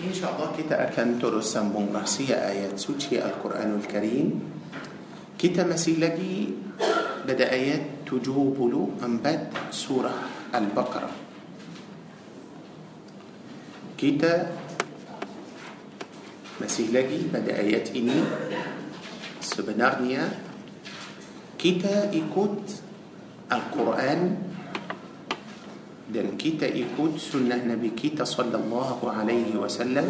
إن شاء الله kita akan terus sambung rahsia ayat suci Al-Quranul Karim. Kita masih lagi pada ayat 74 surah Al-Baqarah. Kita masih lagi pada ayat ini sebenarnya kita ikut Al-Quran dan kita ikut sunnah Nabi kita sallallahu alaihi wasallam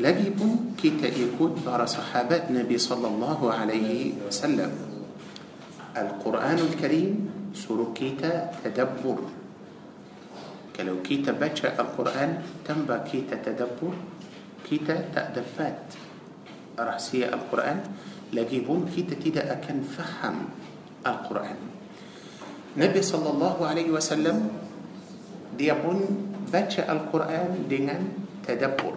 lagi pun kita ikut para sahabat Nabi sallallahu alaihi wasallam Al-Quranul Karim suruh kita tadabbur kalau kita baca Al-Quran tanpa kita tadabbur kita tak dapat rahsia Al-Quran lagi pun kita tidak akan faham Al-Quran Nabi sallallahu alaihi wasallam dia pun baca Al-Quran dengan tadabbur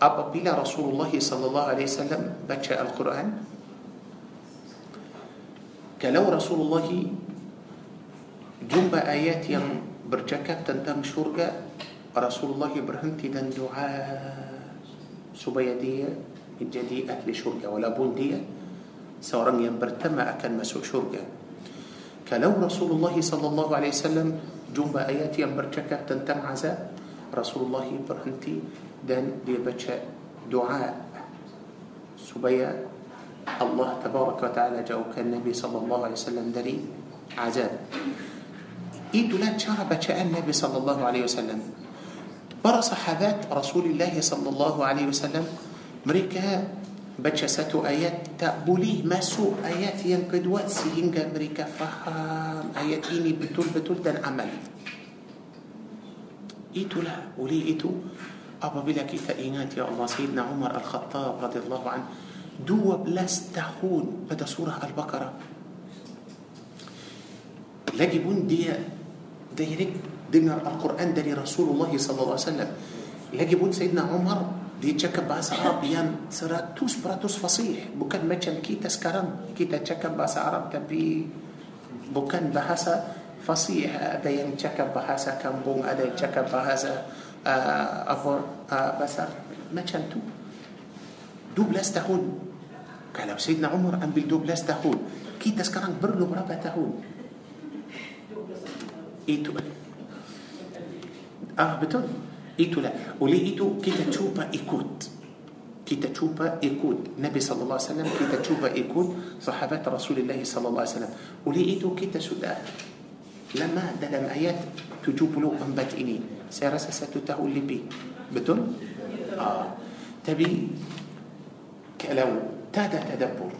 apabila Rasulullah sallallahu alaihi wasallam baca Al-Quran kalau Rasulullah jumpa ayat yang bercakap tentang syurga Rasulullah berhenti dan doa supaya dia menjadi ahli syurga walaupun dia seorang yang pertama akan masuk syurga كلو رسول الله صلى الله عليه وسلم جنب آيات يمبرتك تنتم عزاء رسول الله برهنتي دان دي دعاء سبيا. الله تبارك وتعالى جاو النبي صلى الله عليه وسلم دري عذاب إيدو لا بشاء النبي صلى الله عليه وسلم. برا صحابات رسول الله صلى الله عليه وسلم مريكا baca satu ayat tak boleh masuk ayat yang kedua sehingga mereka faham ayat ini betul-betul dan amal itulah oleh itu apabila kita ingat ya Allah Sayyidina Umar Al-Khattab radhiyallahu an 12 tahun pada surah Al-Baqarah lagi pun dia direct dengar Al-Quran dari Rasulullah sallallahu alaihi wasallam lagi pun Sayyidina Umar dia cakap bahasa Arab yang 100% fasih. Bukan macam kita sekarang. Kita cakap bahasa Arab tapi bukan bahasa fasih. Ada yang cakap bahasa kampung ada yang cakap bahasa uh, apa uh, bahasa macam tu. 12 tahun. Kalau Sayyidina Umar ambil 12 tahun kita sekarang perlu berapa tahun? Itu ah betul itulah. Oleh itu kita cuba ikut. kita cuba ikut. Nabi صلى الله عليه وسلم kita cuba ikut. sahabat رسول الله صلى الله عليه وسلم. Oleh itu kita sudah lama dalam ayat tujuh puluh empat ini. saya rasa setahun lebih. بتون؟ آه. تبي كلو تادا تدبر.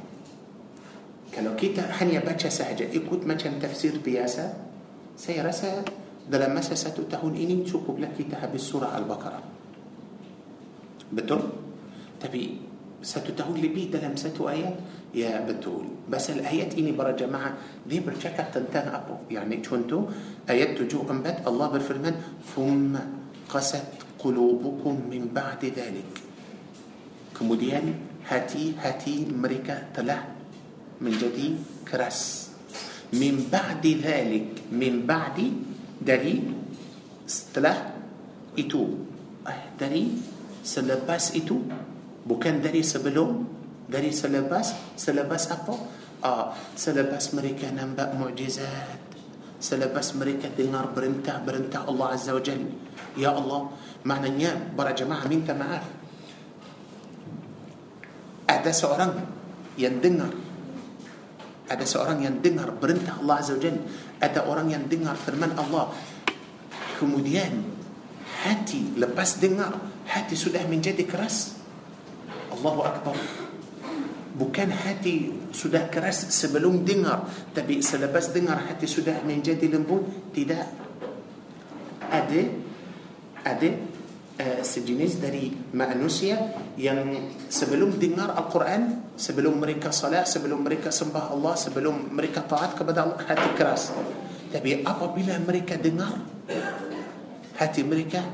كلو كي تحني باتشا سهجة. إيكوت ما تفسير بياسا. سيرسا dalam masa satu tahun ini cukuplah kita habis surah Al-Baqarah. Betul? Tapi satu tahun lebih dalam satu ayat ya betul. Pasal ayat ini para jemaah dia bercakap tentang apa? Yani contoh ayat 74 Allah berfirman ثم قست قلوبكم من بعد ذلك. Kemudian hati-hati mereka telah menjadi keras. Min ba'di dhalik Min ba'di dari setelah itu eh, dari selepas itu bukan dari sebelum dari selepas selepas apa? Ah, selepas mereka nampak mukjizat selepas mereka dengar perintah-perintah Allah Azza wa Jal. Ya Allah maknanya para jemaah minta maaf. Ada seorang yang dengar ada seorang yang dengar perintah Allah Azza wa Jal ada orang yang dengar firman Allah. Kemudian hati lepas dengar hati sudah menjadi keras. Allahu Akbar. Bukan hati sudah keras sebelum dengar tapi selepas dengar hati sudah menjadi lembut tidak. Ada ada sejenis dari manusia yang sebelum dengar Al-Quran sebelum mereka salat sebelum mereka sembah Allah sebelum mereka taat kepada Allah hati keras tapi apabila mereka dengar hati mereka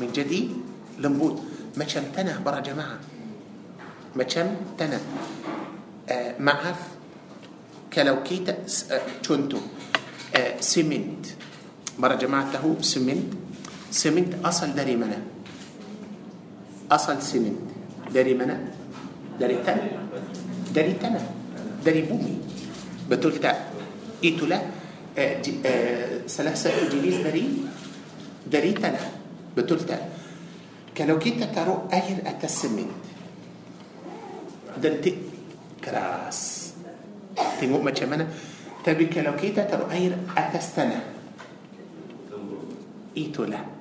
menjadi lembut macam tanah para jemaah macam tanah uh, maaf kalau kita uh, contoh uh, sement para jemaah tahu sement سمنت أصل داري منا. أصل سمنت. داري منا. داري تنا داري تنا داري بومي. بتلتا إيتولا آه، آه، سلاسة جليس داري. داري تنا بتلتا كلو كيتا تارو أهل أتا سمنت. دنتي. كراس. تيمو ما تشمنا. تبي كلو كيتا تارو أهل أتا ستنا. إيتولا إيتولا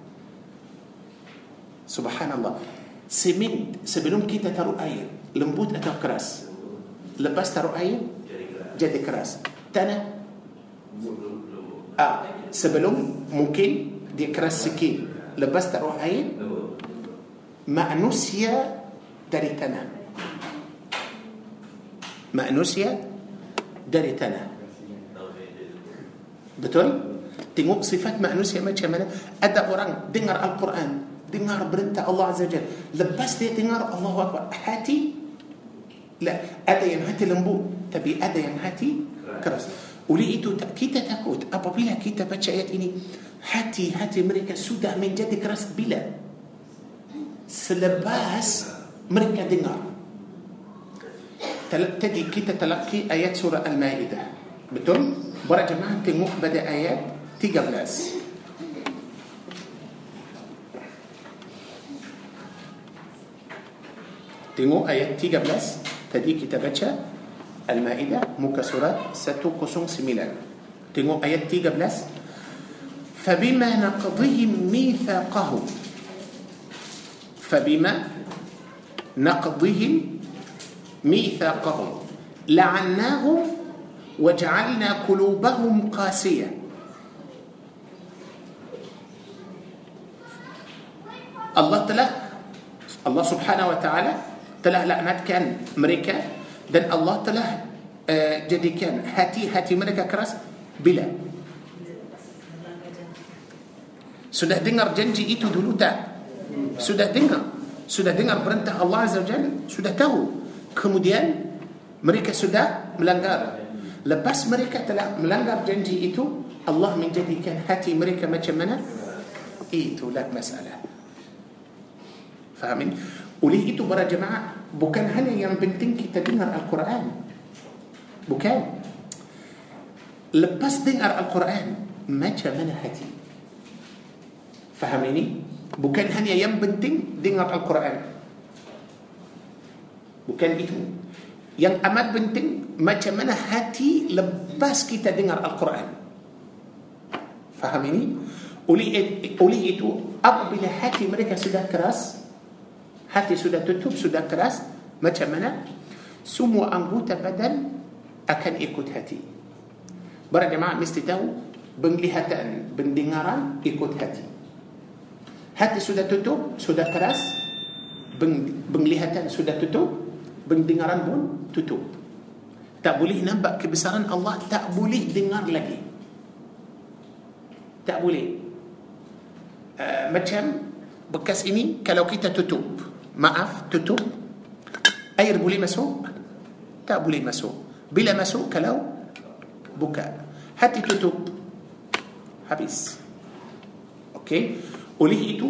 سبحان الله سمنت سبلوم كيتا ترو اي لمبوت اتو كراس لبست ترو اي جدي كراس تانا آه سبلوم ممكن دي كراس سكين لبست ترو اي مانوسيا داري تانا مانوسيا داري تانا بتقول تنقول صفات مانوسيا ما تشمل أدا قرآن دينر القران dengar perintah Allah Azza Jal. Lepas dia dengar Allah Akbar, hati لا ada yang hati lembut tapi ada yang hati keras oleh itu kita takut apabila kita baca ayat ini hati-hati mereka sudah menjadi keras bila selepas mereka dengar tadi kita telaki ayat surah Al-Ma'idah betul? Para jemaah tengok pada ayat 13 Tengok ayat 13 Tadi kita baca Al-Ma'idah Muka surat 109 Tengok ayat 13 فبما نقضهم ميثاقهم فبما نقضهم ميثاقهم لعناهم وجعلنا قلوبهم قاسية Allah telah Allah subhanahu wa ta'ala telah laknatkan mereka dan Allah telah uh, jadikan hati-hati mereka keras bila? Sudah dengar janji itu dulu tak? Sudah dengar? Sudah dengar perintah Allah Azza Jalla sudah tahu? Kemudian mereka sudah melanggar. Lepas mereka telah melanggar janji itu Allah menjadikan hati mereka macam mana? Itulah masalah. Fahamin? Oleh itu para jemaah bukan hanya yang penting kita dengar Al-Quran. Bukan. Lepas dengar Al-Quran, macam mana hati? Faham ini? Bukan hanya yang penting dengar Al-Quran. Bukan itu. Yang amat penting macam mana hati lepas kita dengar Al-Quran. Faham ini? Oleh, itu, apabila hati mereka sudah keras, hati sudah tutup, sudah keras, macam mana? Semua anggota badan akan ikut hati. Para jemaah mesti tahu, penglihatan, pendengaran ikut hati. Hati sudah tutup, sudah keras, penglihatan sudah tutup, pendengaran pun tutup. Tak boleh nampak kebesaran Allah, tak boleh dengar lagi. Tak boleh. Uh, macam bekas ini kalau kita tutup maaf tutup air boleh masuk. tak boleh masuk. bila masuk kalau buka hati tutup habis. okey. Oleh itu.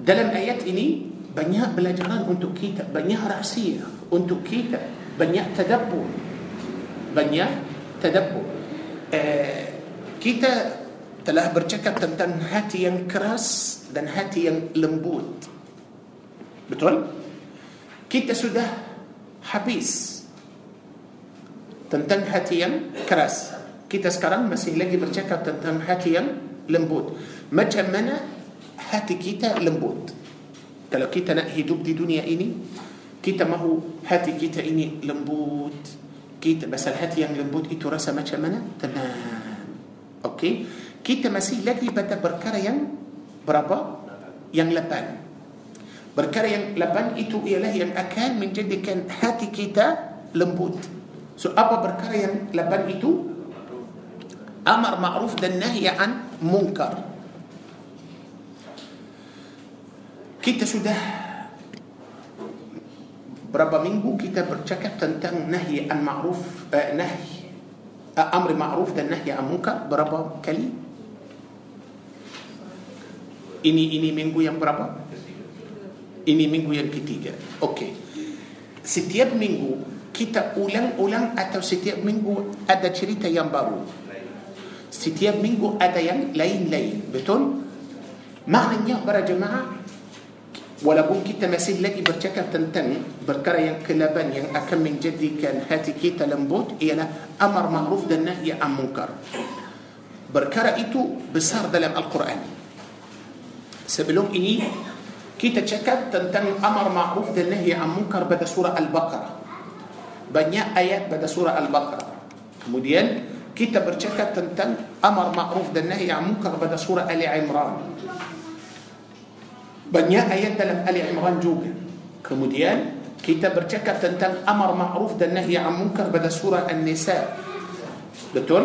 dalam ayat ini بنيا بلا جهان أنتو كيتا. بنيا رأسية. أنتو كيتا. بنيا تدبر. بنيا تدبر. آه كيتا telah bercakap tentang hati yang keras dan hati yang lembut. Betul? Kita sudah habis tentang hati yang keras. Kita sekarang masih lagi bercakap tentang hati yang lembut. Macam mana hati kita lembut? Kalau kita nak hidup di dunia ini, kita mahu hati kita ini lembut. Kita pasal hati yang lembut itu rasa macam mana? Tenang. Okey? Kita masih lagi pada perkara yang berapa? Yang lapan. Perkara yang lapan itu ialah yang akan menjadikan hati kita lembut. So apa perkara yang lapan itu? Amar ma'ruf dan nahi munkar. Kita sudah berapa minggu kita bercakap tentang nahi ma'ruf, uh, nahi uh, amri ma'ruf dan nahi an munkar berapa kali? Ini ini minggu yang berapa? Ini minggu yang ketiga. Okey. Setiap minggu kita ulang-ulang atau setiap minggu ada cerita yang baru. Setiap minggu ada yang lain-lain. Betul? Maknanya para jemaah walaupun kita masih lagi bercakap tentang perkara yang kelaban yang akan menjadikan hati kita lembut ialah amar ma'ruf dan nahi an munkar. Perkara itu besar dalam Al-Quran. سبلوم إني كي تشكب تنتن أمر معروف تنهي عن منكر بدا سورة البقرة. بنيا آيات بدا سورة البقرة. كمودين كي تبرشكب تنتم أمر معروف تنهي عن منكر بدا سورة آل عمران. بنيا آيات لم آل عمران جوجا كمودين كي تبرشكب تنتم أمر معروف تنهي عن منكر بدا سورة النساء. بتون؟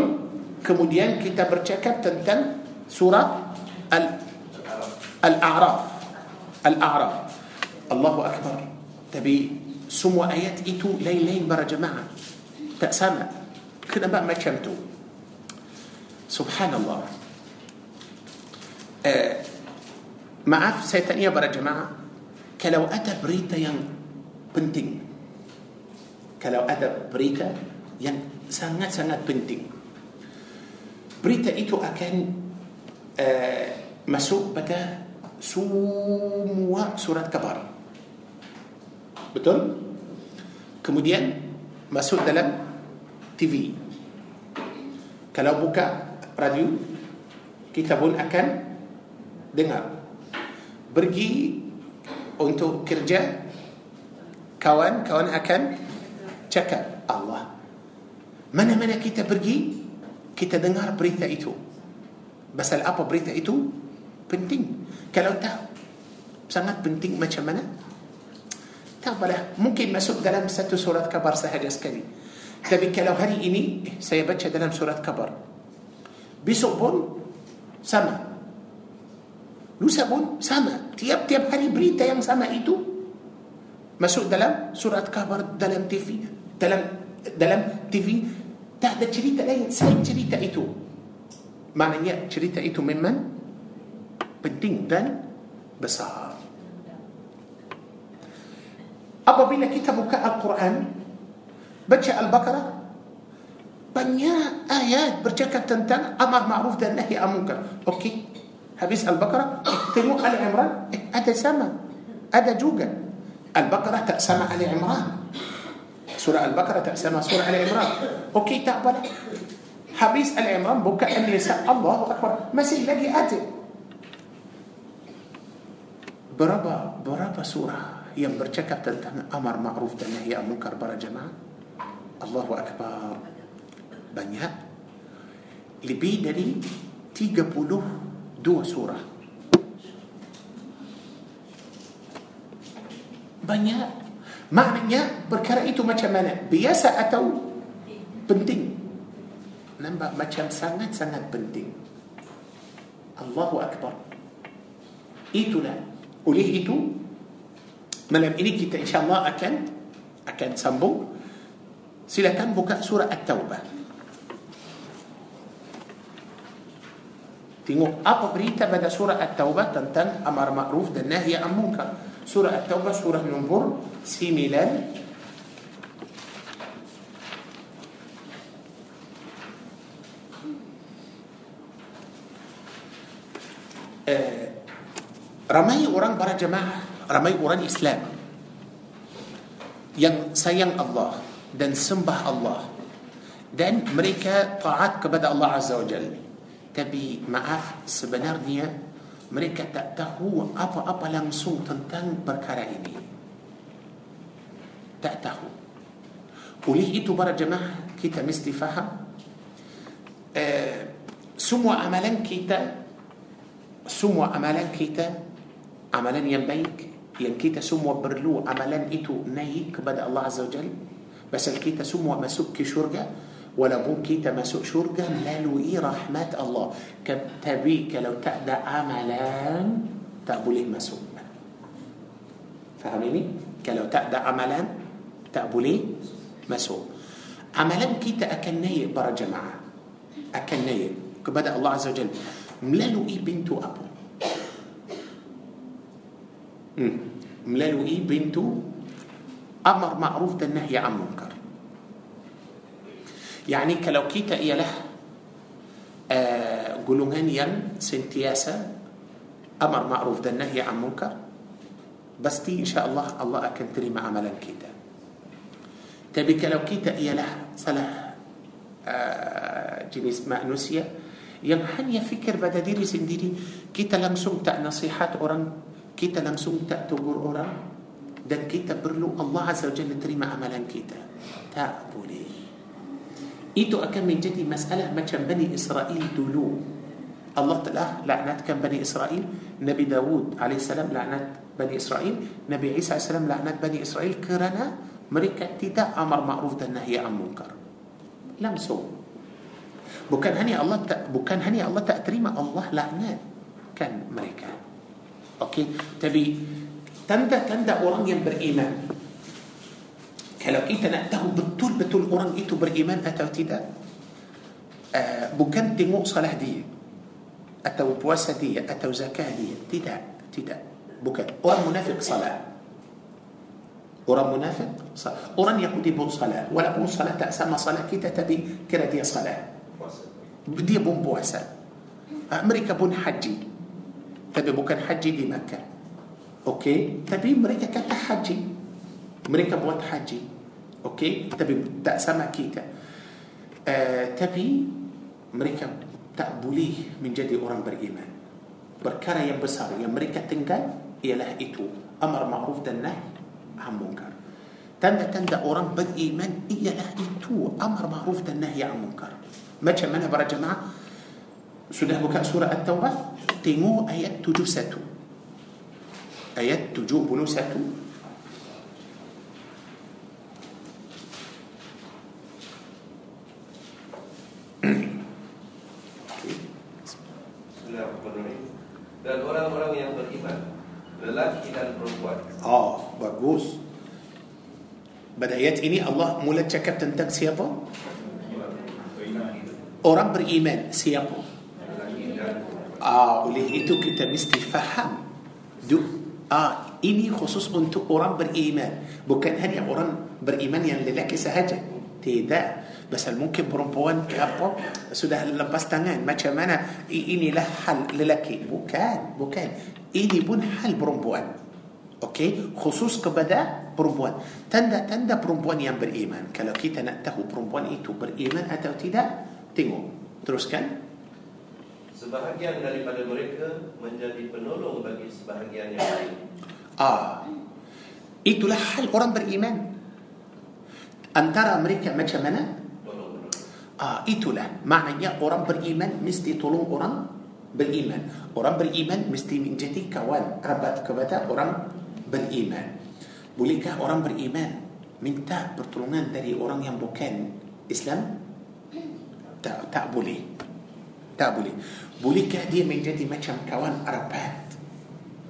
كمودين كي تبرشكب تنتم سورة الأعراف. الأعراف. الله أكبر. تبي سمو آيات إتو لين لين برا جماعة. تأسامة كنا ما ما كمتو. سبحان الله. آه معاف سيتانية برا جماعة. كلو أتى بريتا ين بنتين. كلو أتى بريتا ين سنة سنة بنتين. بريتا إتو أكان آه مسوق بتا semua surat kabar Betul? Kemudian masuk dalam TV Kalau buka radio Kita pun akan dengar. Pergi untuk kerja kawan kawan akan cakap Allah mana-mana kita pergi kita dengar berita itu. Pasal apa berita itu penting kalau tak sangat penting macam mana tak apalah mungkin masuk dalam satu surat kabar sahaja sekali tapi kalau hari ini saya baca dalam surat kabar besok pun sama Lusa pun sama. Tiap-tiap hari berita yang sama itu masuk dalam surat kabar dalam TV, dalam dalam TV tak ada cerita lain selain cerita itu. Maknanya cerita itu memang penting dan besar. Apabila kita buka Al-Quran, baca Al-Baqarah, banyak ayat bercakap tentang amar ma'ruf dan nahi munkar. Okey, habis Al-Baqarah tengok Ali Imran eh, ada sama ada juga Al-Baqarah tak sama Ali Imran surah Al-Baqarah tak sama surah Ali Imran okey tak apa habis Ali Imran buka An-Nisa Allahu Akbar masih lagi ada berapa berapa surah yang bercakap tentang amar ma'ruf dan nahi munkar para jemaah? Allahu Akbar. Banyak. Lebih dari 30 dua surah. Banyak. Maknanya perkara itu macam mana? Biasa atau penting? Nampak macam sangat-sangat penting. Allahu Akbar. Itulah oleh itu malam ini kita insyaAllah akan akan sambung silakan buka surah At-Taubah Tengok apa berita pada surah At-Taubah tentang amar ma'ruf dan nahi an. Surah At-Taubah surah nombor 9 eh, ramai orang para jemaah, ramai orang Islam yang sayang Allah dan sembah Allah dan mereka taat kepada Allah Azza wa Jalla. Tapi maaf sebenarnya mereka tak tahu apa-apa langsung tentang perkara ini. Tak tahu. Oleh itu para jemaah kita mesti faham uh, semua amalan kita semua amalan kita amalan yang baik yang kita semua perlu amalan itu naik kepada Allah Azza wa Jal Pasal kita semua masuk ke syurga walaupun kita masuk syurga melalui rahmat Allah tapi kalau tak ada amalan tak boleh masuk faham ini? kalau tak ada amalan tak boleh masuk amalan kita akan naik para jemaah akan naik kepada Allah Azza wa Jal melalui pintu apa? ملالو إيه بنته. أمر معروف ده النهي عن منكر. يعني كلو كيتا إيه له آه، جلوهانيا سنتياسا أمر معروف ده النهي عن منكر. Pasti إن شاء الله الله akan terima amalan kita. Tapi kalau kita ialah salah ah, jenis manusia. Yang hanya fikir pada diri sendiri kita langsung tak nasihat orang kita langsung tak tegur orang, dan kita perlu الله عز وجل terima amalan kita. Tak boleh. Itu akan menjadi masalah macam Bani Israel dulu. Allah telah laknatkan Bani Israel. Nabi Dawud AS laknat Bani Israel. Nabi Isa AS laknat Bani Israel kerana mereka tidak amar ma'ruf dan nahi an munkar. Langsung. Bukan hanya Allah tak, bukan hanya Allah tak terima Allah laknat kan mereka. Okey, tapi tanda-tanda orang yang beriman. Kalau kita nak tahu betul-betul orang itu beriman atau tidak, uh, bukan tengok salah dia, atau puasa dia, atau zakat dia. Tidak, tidak. Bukan. Orang munafik salah. Orang munafik salah. Orang Yahudi pun salah. Walaupun salah tak sama salah kita, tapi kira dia salah. Dia pun puasa. Uh, mereka pun haji. Tapi bukan haji di Makkah. Okey, tapi mereka kata haji. Mereka buat haji. Okey, tapi tak sama kita. Uh, tapi mereka tak boleh menjadi orang beriman. Perkara yang besar yang mereka tinggal ialah itu amar ma'ruf dan nahi an munkar. Tanda-tanda orang beriman ialah itu amar ma'ruf dan nahi an munkar. Macam mana para jemaah? Sudah buka surah At-Taubah? Tengok ayat 71. ayat 71 dan orang-orang yang beriman lelaki dan perempuan. Oh bagus. Pada ayat ini Allah mula cakap tentang siapa? Orang beriman siapa ah oleh itu kita mesti faham Ah, ini khusus untuk orang beriman. Bukan hanya orang beriman yang lelaki sahaja. Tidak. Pasal mungkin perempuan ke apa sudah lepas tangan. Macam mana inilah hal lelaki. Bukan. Bukan. Ini pun hal perempuan. Okey, khusus kepada perempuan. Tanda-tanda perempuan yang beriman. Kalau kita nak tahu perempuan itu beriman atau tidak, tengok. Teruskan. Sebahagian daripada mereka menjadi penolong bagi sebahagian yang lain. Ah, itulah hal orang beriman. Antara mereka macam mana? Ah, itulah maknanya orang beriman mesti tolong orang beriman. Orang beriman mesti menjadi kawan rabat kepada orang beriman. Bolehkah orang beriman minta pertolongan dari orang yang bukan Islam? Tak, tak boleh. Tak boleh. Bolehkah dia menjadi macam kawan Arapat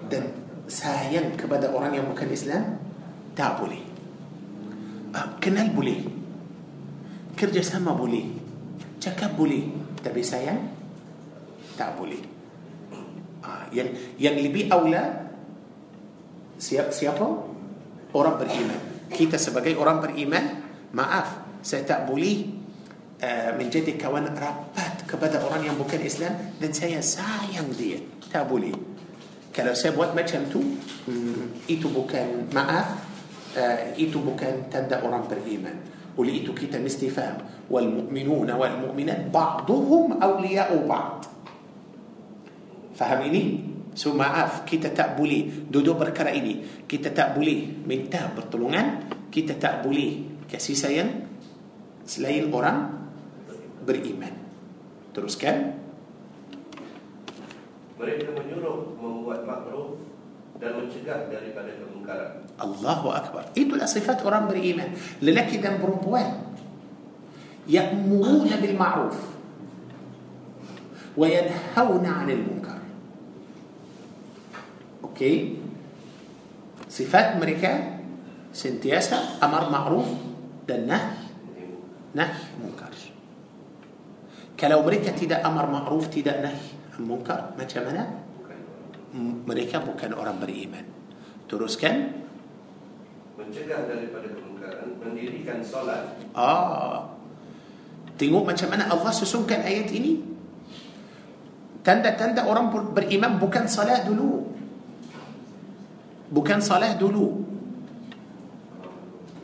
dan sayang kepada orang yang bukan Islam? Tak boleh. Uh, kenal boleh. Kerjasama boleh. Cakap boleh. Tapi sayang? Tak boleh. Uh, yang yang lebih aula siapa siapa? Orang beriman. Kita sebagai orang beriman, maaf, saya tak boleh uh, menjadi kawan rapat sayang dia. Tak boleh. Kalau saya buat macam tu, hmm, itu bukan maaf, uh, itu bukan tanda orang beriman. Oleh itu kita mesti faham. Wal-mu'minuna wal-mu'minat ba'duhum awliya'u ba'd. Faham ini? So maaf, kita tak boleh duduk perkara ini. Kita tak boleh minta pertolongan. Kita tak boleh kasih sayang selain orang beriman. Teruskan. Mereka menyuruh membuat makruf dan mencegah daripada kemungkaran. Allahu Akbar. Itulah sifat orang beriman. Lelaki dan perempuan. Ya'muruna bil ma'ruf. Yanhawna 'anil munkar. Okey. Sifat mereka sentiasa amar ma'ruf dan nah nah munkar. Kalau mereka tidak amar ma'ruf, tidak nahi munkar, macam mana? Mereka bukan orang beriman. Teruskan. Mencegah daripada kemungkaran, mendirikan solat, Ah. Tengok macam mana Allah susunkan ayat ini. Tanda-tanda orang ber- beriman bukan salat dulu. Bukan salat dulu.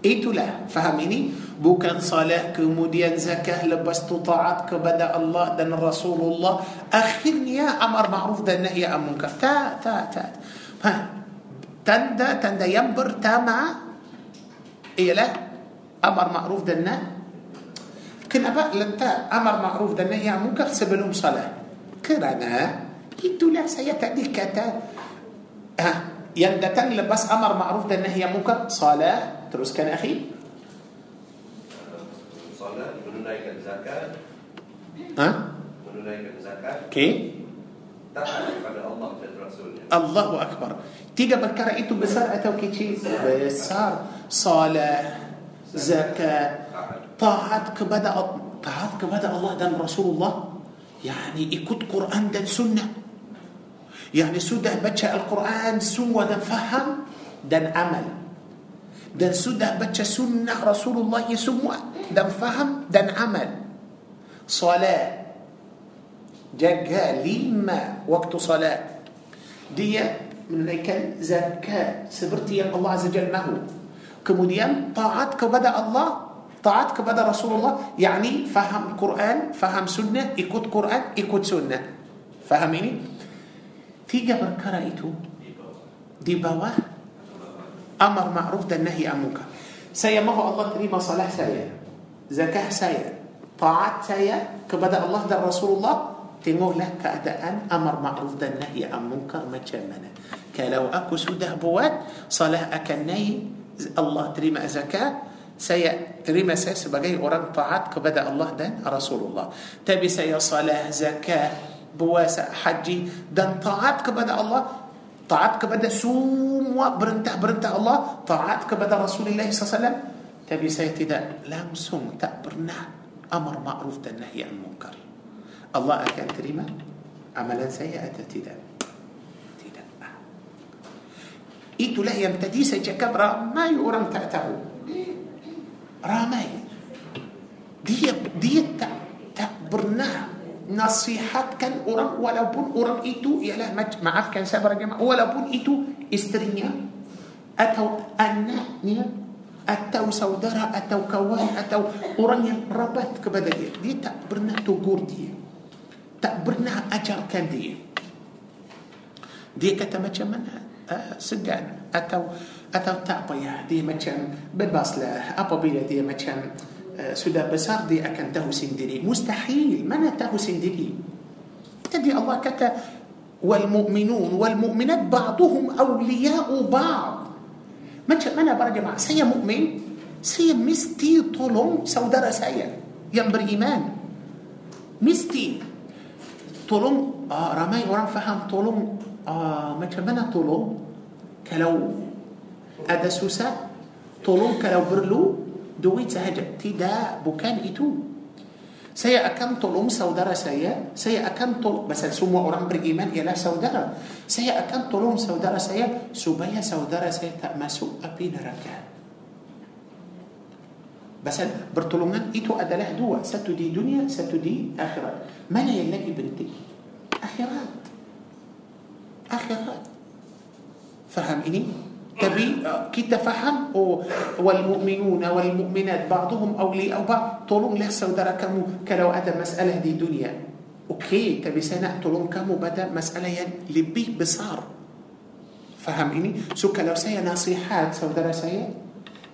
Itulah faham ini bukan salat kemudian zakah lepas tu taat kepada Allah dan Rasulullah akhirnya amar ma'ruf dan nahi anil munkar tak tak tak ha tanda tanda yang pertama ialah amar ma'ruf dan nahi Kenapa letak amar ma'ruf dan nahi anil munkar sebelum salat? Kerana itulah saya tadi kata ah, yang datang lepas amar ma'ruf dan nahi anil munkar salat teruskan akhi solat, menunaikan zakat, ha menunaikan zakat, okey taat kepada Allah dan Rasulnya. Allahu akbar tiga perkara itu besar atau kecil besar salat zakat taat kepada taat kepada Allah dan Rasulullah yani ikut Quran dan sunnah يعني سوده بچا القرآن سوى دن فهم دن عمل. دن سوده بچا سنة رسول الله سوى دن فهم دن عمل. صلاة. جاكا لما وقت صلاة. دي من ذلك زكاة سبرتي الله عز وجل مهو كموديان طاعت كبدا الله طاعت كبدا رسول الله يعني فهم القرآن فهم سنة يكوت قرآن يكوت سنة. فهميني؟ Tiga perkara itu di bawah amar ma'ruf dan nahi an munkar saya mahu Allah terima salah saya zakah saya taat saya kepada Allah dan Rasulullah tengoklah keadaan amar ma'ruf dan nahi an munkar macam mana kalau aku sudah buat salah akan nahi Allah terima zakat saya terima saya sebagai orang taat kepada Allah dan Rasulullah tapi saya salah zakat puasa haji dan taat kepada Allah taat kepada semua perintah-perintah Allah taat kepada Rasulullah SAW tapi saya tidak langsung tak pernah amar ma'ruf dan nahi an munkar Allah akan terima amalan saya atau tidak tidak itulah yang tadi saya cakap ramai orang tak tahu ramai dia dia tak tak pernah nasihatkan orang walaupun orang itu ialah maafkan saya para jemaah walaupun itu isterinya atau anaknya atau saudara atau kawan atau orang yang rabat kepada dia dia tak pernah tegur dia tak pernah ajarkan dia dia kata macam mana uh, segan atau atau tak payah dia macam bebaslah apabila dia macam uh, sudah besar dia akan tahu sendiri mustahil mana tahu sendiri jadi Allah kata wal mu'minun wal mu'minat ba'duhum awliya'u ba'd macam mana para jemaah saya mukmin saya mesti tolong saudara saya yang beriman mesti tolong uh, ramai orang faham tolong uh, macam mana tolong kalau ada susah tolong kalau perlu duit sahaja tidak bukan itu saya akan tolong saudara saya saya akan tolong pasal semua orang beriman ialah saudara saya akan tolong saudara saya supaya saudara saya tak masuk api neraka pasal pertolongan itu adalah dua satu di dunia satu di akhirat mana yang lagi penting akhirat akhirat faham ini تبي؟ كي تفهم؟ والمؤمنون والمؤمنات بعضهم أولي أو بعض. طولهم لا سودرة كمو كلو أدى مسألة دي دنيا. أوكي تبي سنة؟ طولهم كمو بدا مسألة يعني لبي بصار. فهمني سوك لو سيا نصيحات. سودرة سيا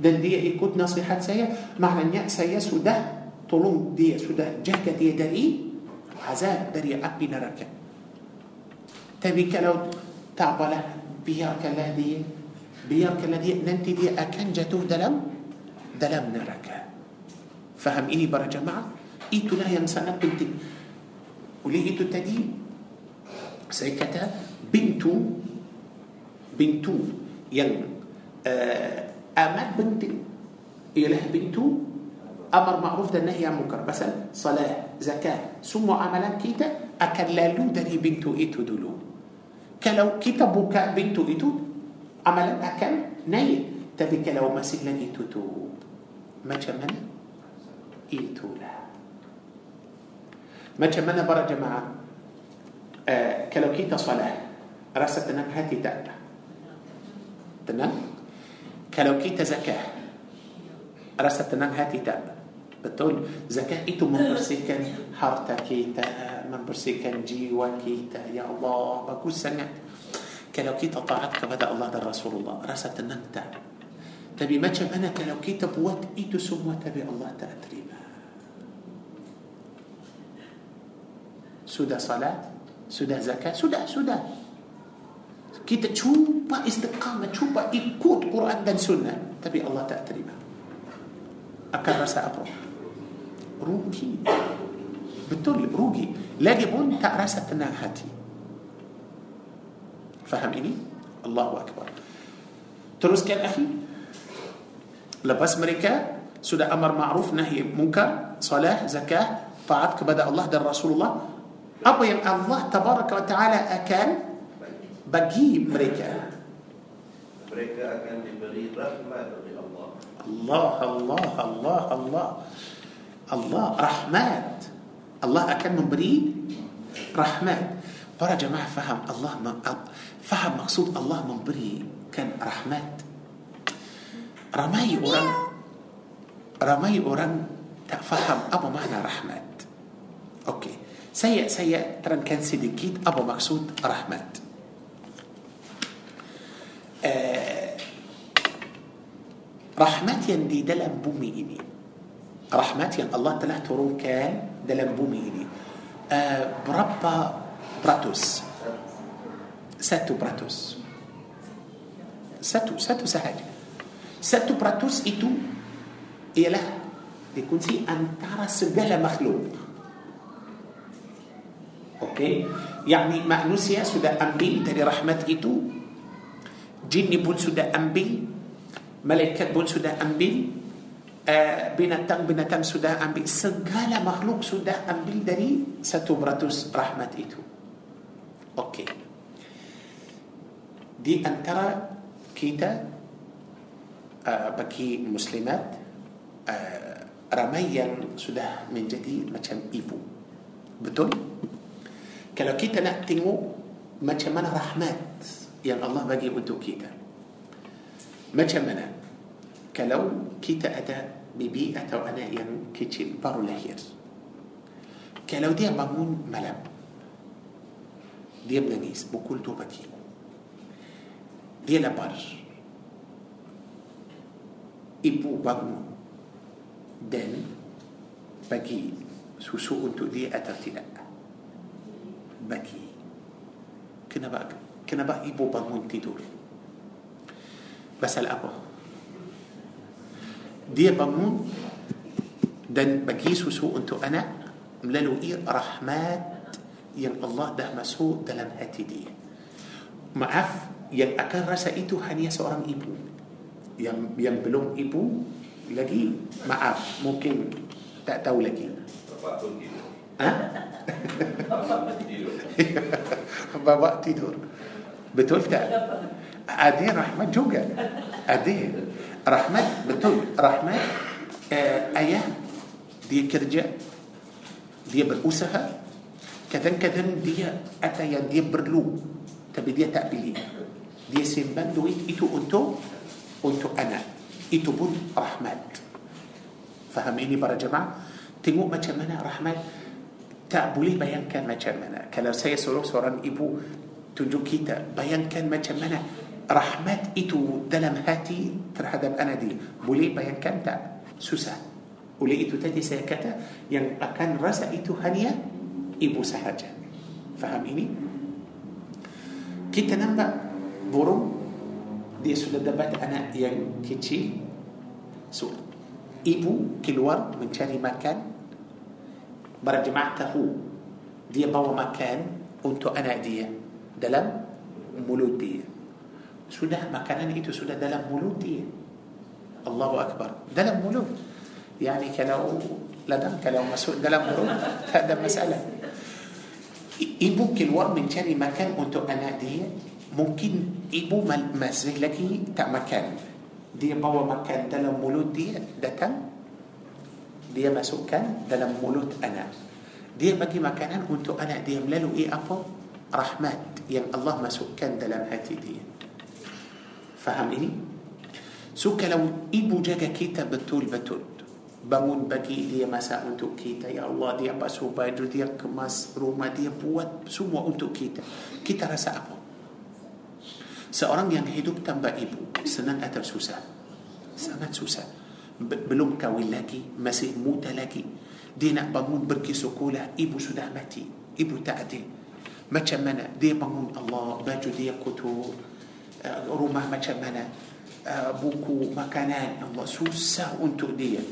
دن دي يكود نصيحات سيا معنى نيا سيا سودة؟ طولهم دي سودة. جهك دي دري؟ عذاب دري أبي نركة تبي كلو تعبلة؟ بيها كلا دي؟ بيار كالذي ننتي بي أكن جاتوه دلم؟ دلم نركة فهم إيه برا جماعة. إيتو لا ينسان بنتي. وليه إيتو تدي. سيكتا بنتو بنتو ين آه، أمات بنتي. إيه إله بنتو؟ أمر معروف ده نهي عن منكر. صلاة زكاة. سمع عملا كيتا أكلالو دري بنتو إيتو دلو. كلو كتبك بنتو إيتو. Amalan akan naik tapi kalau masih lagi tutup macam mana itulah macam mana para jemaah uh, kalau kita salah rasa tenang hati tak tenang kalau kita zakah rasa tenang hati tak betul zakah itu membersihkan harta kita membersihkan jiwa kita ya Allah bagus sangat kalau kita taat kepada Allah dan Rasulullah rasa tenang tak tapi macam mana kalau kita buat itu semua tapi Allah tak terima sudah salat sudah zakat sudah sudah kita cuba istiqamah cuba ikut Quran dan sunnah tapi Allah tak terima akan rasa apa rugi betul rugi lagi pun tak rasa tenang hati faham ini Allahu Akbar teruskan akhi lepas mereka sudah amar ma'ruf nahi munkar salah zakah taat kepada Allah dan Rasulullah apa yang Allah tabaraka wa taala akan bagi mereka mereka akan diberi rahmat oleh Allah Allah Allah Allah Allah Allah rahmat Allah akan memberi rahmat عبارة جماعة فهم الله من فهم مقصود الله من بري كان رحمات. رماي أوران رماي أوران تفهم أبو معنى رحمات. أوكي. سيء سيء. ترى كان سيدكيت أبو مقصود رحمات. آه، رحمات يندي دلم بومي إني. رحمات يعني الله تلاه ترون كان دلم بومي إني. آه بربا peratus. Satu peratus. Satu satu sahaja satu peratus itu ialah dikunci antara segala makhluk. Okey, yakni manusia sudah ambil dari rahmat itu, jin pun sudah ambil, malaikat pun sudah ambil, uh, binatang-binatang sudah ambil, segala makhluk sudah ambil dari satu beratus rahmat itu. أوكي. دي انترا كيتا آه، بكي مسلمات آه، رميا سده من جديد مثلا إيفو. بتقول كلو كيتا نعتمو مثلا من رحمات. يعني الله بقي قلتو كيتا. مثلا منا كلو كيتا اتى ببيئه وأنا يان كيتشي بارو لهير. كلو دي بامون ملب. دي بنانيس بكل توبتي دي لبر إبو بغنو دن بكي سوسو انتو دي أترتنا بكي كنا بقى كنا بقى إبو بغنو انتي دول بس الأبو دي بغنو دان بكي سوسو انتو أنا ملالو إيه رحمات yang Allah dah masuk dalam hati dia maaf yang akan rasa itu hanya seorang ibu yang yang belum ibu lagi maaf mungkin tak tahu lagi Bapak pun gitu ha? bawa tidur betul tak ada rahmat juga ada rahmat betul rahmat eh, ayah dia kerja dia berusaha kadang-kadang dia ada yang dia perlu tapi dia tak pilih dia simpan duit itu untuk untuk anak itu pun rahmat faham ini para jemaah tengok macam mana rahmat tak boleh bayangkan macam mana kalau saya suruh seorang ibu tunjuk kita bayangkan macam mana rahmat itu dalam hati terhadap anak dia boleh bayangkan tak susah oleh itu tadi saya kata yang akan rasa itu hanya ibu sahaja faham ini kita nampak burung dia sudah dapat anak yang kecil so ibu keluar mencari makan para jemaah tahu dia bawa makan untuk anak dia dalam mulut dia sudah makanan itu sudah dalam mulut dia Allahu Akbar dalam mulut yani kalau ladang kalau masuk dalam mulut tak ada masalah ibu keluar mencari makan untuk anak dia mungkin ibu masih lagi tak makan dia bawa makan dalam mulut dia datang dia masukkan dalam mulut anak dia bagi makanan untuk anak dia melalui apa rahmat yang Allah masukkan dalam hati dia faham ini so kalau ibu jaga kita betul-betul bangun bagi dia masak untuk kita. Ya Allah dia basuh baju dia kemas rumah dia buat semua untuk kita. Kita rasa apa? Seorang yang hidup tanpa ibu senang atau susah? Sangat susah. Belum kahwin lagi masih muda lagi. Dia nak bangun pergi sekolah ibu sudah mati. Ibu tak ada. Macam mana? Dia bangun Allah baju dia kotor. Rumah macam mana? Buku makanan. Allah susah untuk dia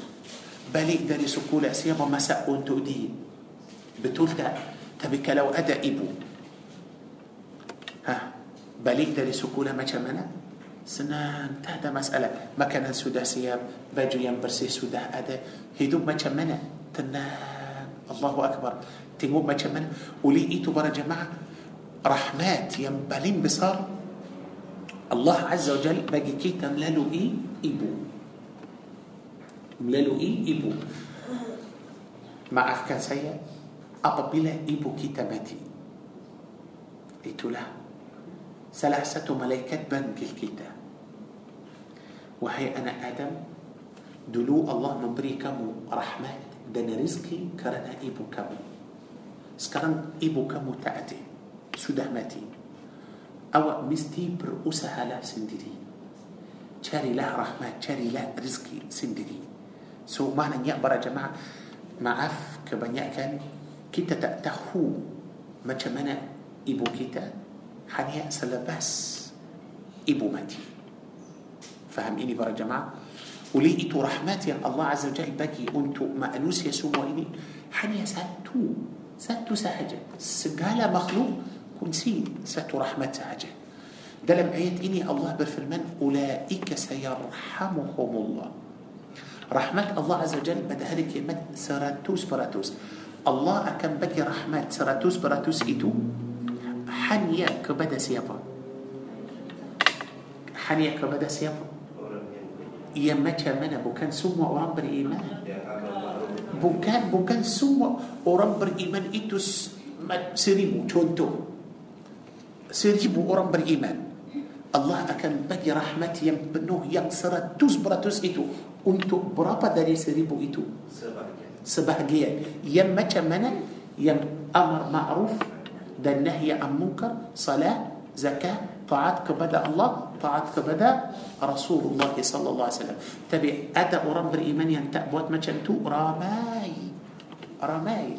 بل يقدر يسكول أسيبه مساء أنتو دي بتقول ده تبك لو أدا إبو ها. بل داري يسكول ما كمنا سنان تهدا مسألة. ما كان سودا سياب. باجو ينبرسي سودا أدا هدوب ما كمنا تنان الله أكبر. تنقوم ما كمنا وليئتو برا جماعة. رحمات ينبلين بصار. الله عز وجل باقي كي تملالو إيه إبوه melalui ibu. Maafkan saya apabila ibu kita mati. Itulah salah satu malaikat panggil kita. Wahai anak Adam, dulu Allah memberi kamu rahmat dan rezeki kerana ibu kamu. Sekarang ibu kamu tak ada. Sudah mati. Awak mesti berusahalah sendiri. Carilah rahmat, carilah rezeki sendiri. So maknanya para jemaah Maaf kebanyakan Kita tak tahu Macam mana ibu kita Hanya selepas Ibu mati Faham ini para jemaah Oleh itu rahmat yang Allah Azza wa Jalla bagi Untuk manusia semua ini Hanya satu Satu sahaja Segala makhluk Kunci satu rahmat sahaja dalam ayat ini Allah berfirman Ulaika sayarhamuhumullah rahmat Allah Azza Jal pada hari kiamat seratus peratus. Allah akan bagi rahmat seratus peratus itu hanya kepada siapa? Hanya kepada siapa? Yang macam mana? Bukan semua orang beriman. Bukan bukan semua orang beriman itu seribu contoh. Seribu orang beriman. Allah akan bagi rahmat yang penuh yang seratus peratus itu untuk berapa dari seribu itu Sebahagian sebahagian yang macam mana yang amar ma'ruf dan nahi an munkar salat zakat taat kepada Allah taat kepada Rasulullah sallallahu alaihi wasallam tapi ada orang beriman yang tak buat macam tu ramai ramai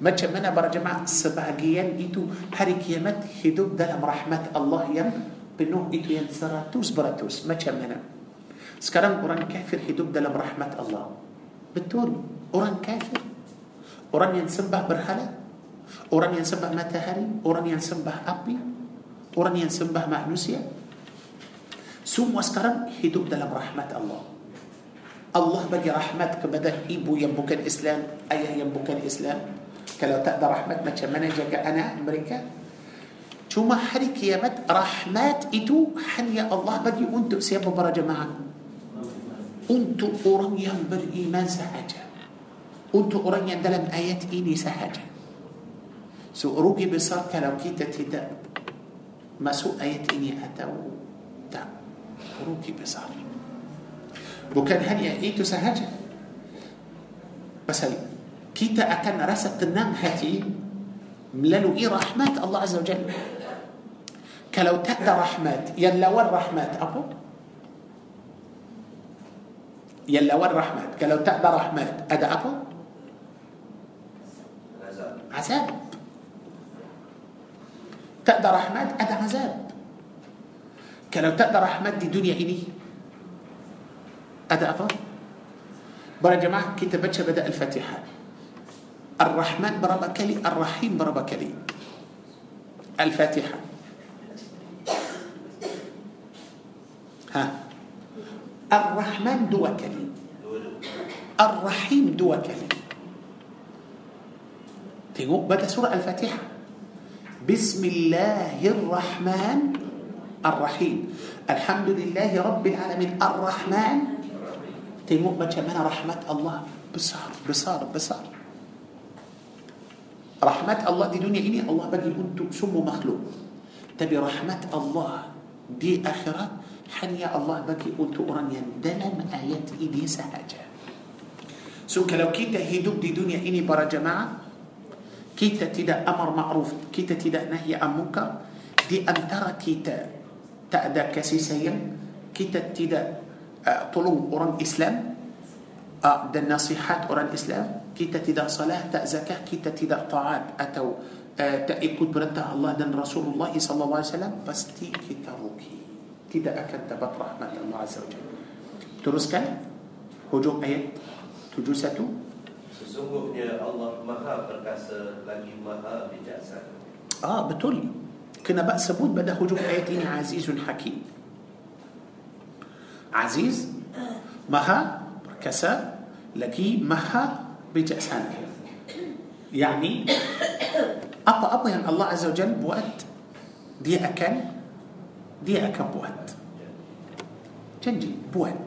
macam mana para jemaah sebahagian itu hari kiamat hidup dalam rahmat Allah yang penuh itu yang seratus beratus macam mana sekarang orang kafir hidup dalam rahmat Allah betul orang kafir orang yang sembah berhala orang yang sembah matahari orang yang sembah api orang yang sembah manusia semua sekarang hidup dalam rahmat Allah Allah bagi rahmat kepada ibu yang bukan Islam ayah yang bukan Islam kalau tak ada rahmat macam mana jaga anak mereka Cuma hari kiamat rahmat itu hanya Allah bagi untuk siapa para jemaah? Untuk orang yang beriman sahaja. Untuk orang yang dalam ayat ini sahaja. So rugi besar kalau kita tidak masuk ayat ini atau tak. Rugi besar. Bukan hanya itu sahaja. Pasal kita akan rasa tenang hati melalui rahmat Allah Azza wa Jalla. kalau tak ada rahmat yang lawan rahmat apa يلا وين رحمات قال لو تعبى رحمات أدى عذاب. عذاب. تقدر أحمد أدى عذاب. كلو تقدر أحمد دي دنيا إني أدى أفضل برا جماعة كتابتش بدأ الفاتحة. الرحمن berapa kali الرحيم berapa kali الفاتحة. Ha. الرحمن dua kali. الرحيم dua kali. Setuju? Pada سورة الفاتحة. بسم الله الرحمن الرحيم. الحمد لله رب العالمين. الرحمن. تيمو ما كمان رحمة الله. بصار بصار بصار رحمة الله دي دنيا إني الله بدي أنتم سمو مخلوق. تبي رحمة الله دي آخرة hanya Allah bagi untuk orang yang dalam ayat ini sahaja so kalau kita hidup di dunia ini para jemaah kita tidak amar ma'ruf, kita tidak nahi an munkar, di antara kita tak ada kasih sayang, kita tidak uh, tolong orang Islam uh, dan nasihat orang Islam, kita tidak salah, tak zakah, kita tidak taat atau uh, tak ikut perintah Allah dan Rasulullah SAW, pasti kita rugi. Tidak akan dapat rahmat Allah Azza wa Jalla. Teruskan hujung ayat 71 Sesungguhnya Allah maha perkasa lagi maha bijaksana. Ah betul. Kenapa sebut pada hujung ayat ini Azizun Hakim? Aziz maha perkasa lagi maha bijaksana. Yani apa-apa yang Allah Azza wa Jalla buat dia akan dia akan buat. Janji buat.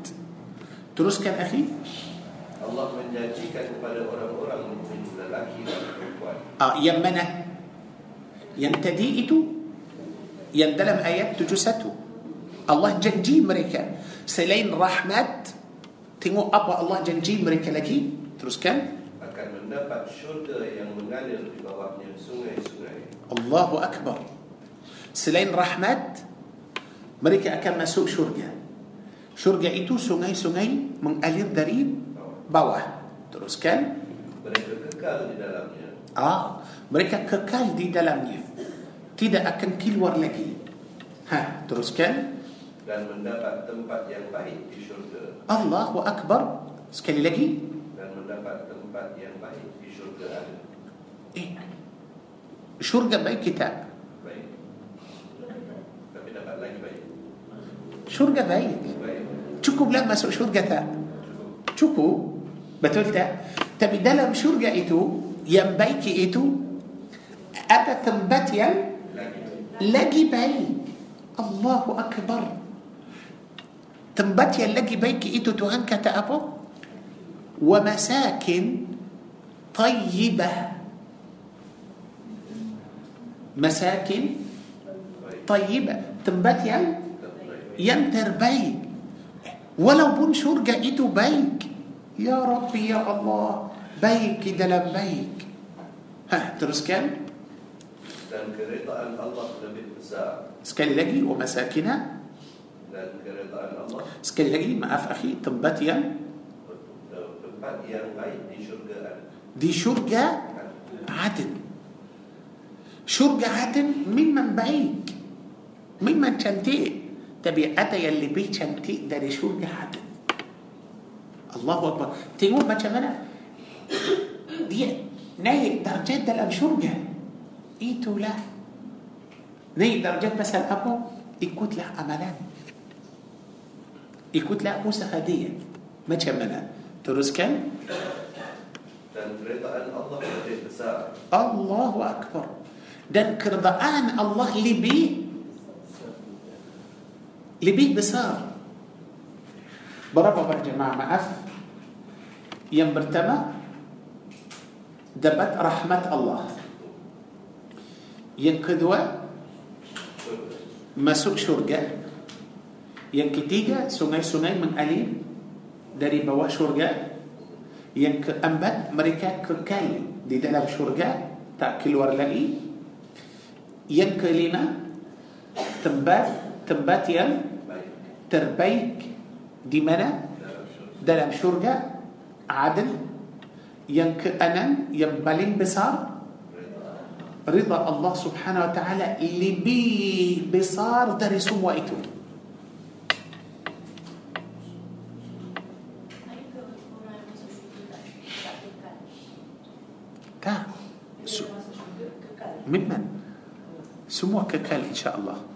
Teruskan akhi. Allah menjanjikan kepada orang-orang mukmin lelaki dan perempuan. Ah, yang mana? Yang tadi itu yang dalam ayat 71 Allah janji mereka selain rahmat tengok apa Allah janji mereka lagi teruskan akan mendapat syurga yang mengalir di bawahnya sungai-sungai. Allahu Akbar selain rahmat mereka akan masuk syurga. Syurga itu sungai-sungai mengalir dari bawah. Teruskan. Mereka kekal di dalamnya. Ah mereka kekal di dalamnya. Tidak akan keluar lagi. Ha teruskan. Dan mendapat tempat yang baik di syurga. Allahu Akbar. Sekali lagi. Dan mendapat tempat yang baik di syurga. Eh syurga baik kita شو رقى بايك تشكو بلا مسوء شو رقى تشكو بتولتا تبي دلم شو رقى إتو يم بايك إتو أبا تنبت يم لقي بايك الله أكبر. تنبت يم لقي بايك إتو تهنكة تأبو ومساكن طيبة. مساكن طيبة. تنبت يم ينتر بيك. ولو بنشور جايته بيك. يا ربي يا الله بيك كده لبيك ها ترس كان كان كريطة الله سكالي لجي ومساكنة سكان لجي ما أف أخي تنبتيا دي شرجة عدن. شرجة عدن من من بعيد من من تنتيك طبيعتي اللي بيتش انتي داري شو جاعد الله أكبر. تيوم ما شغلنا دي ناي درجات دل امشور جاعد اي لا. ناي درجات مثلا أبو يكوت لا امالان يكوت لا موسى خدية ما شغلنا تروس كان الله أكبر. دان كرضان الله لبيه lebih besar. Berapa para jemaah? Maaf. Yang pertama dapat rahmat Allah. Yang kedua masuk syurga. Yang ketiga sungai-sungai mengalir dari bawah syurga. Yang keempat mereka kekal di dalam syurga tak keluar lagi. Yang kelima tempat tempat yang تربيك دي دمنا دلم شرجة. عدل ينك أنا ينبلين بصار رضا الله سبحانه وتعالى اللي بي بصار دري سموائته من ممن سموك كل إن شاء الله.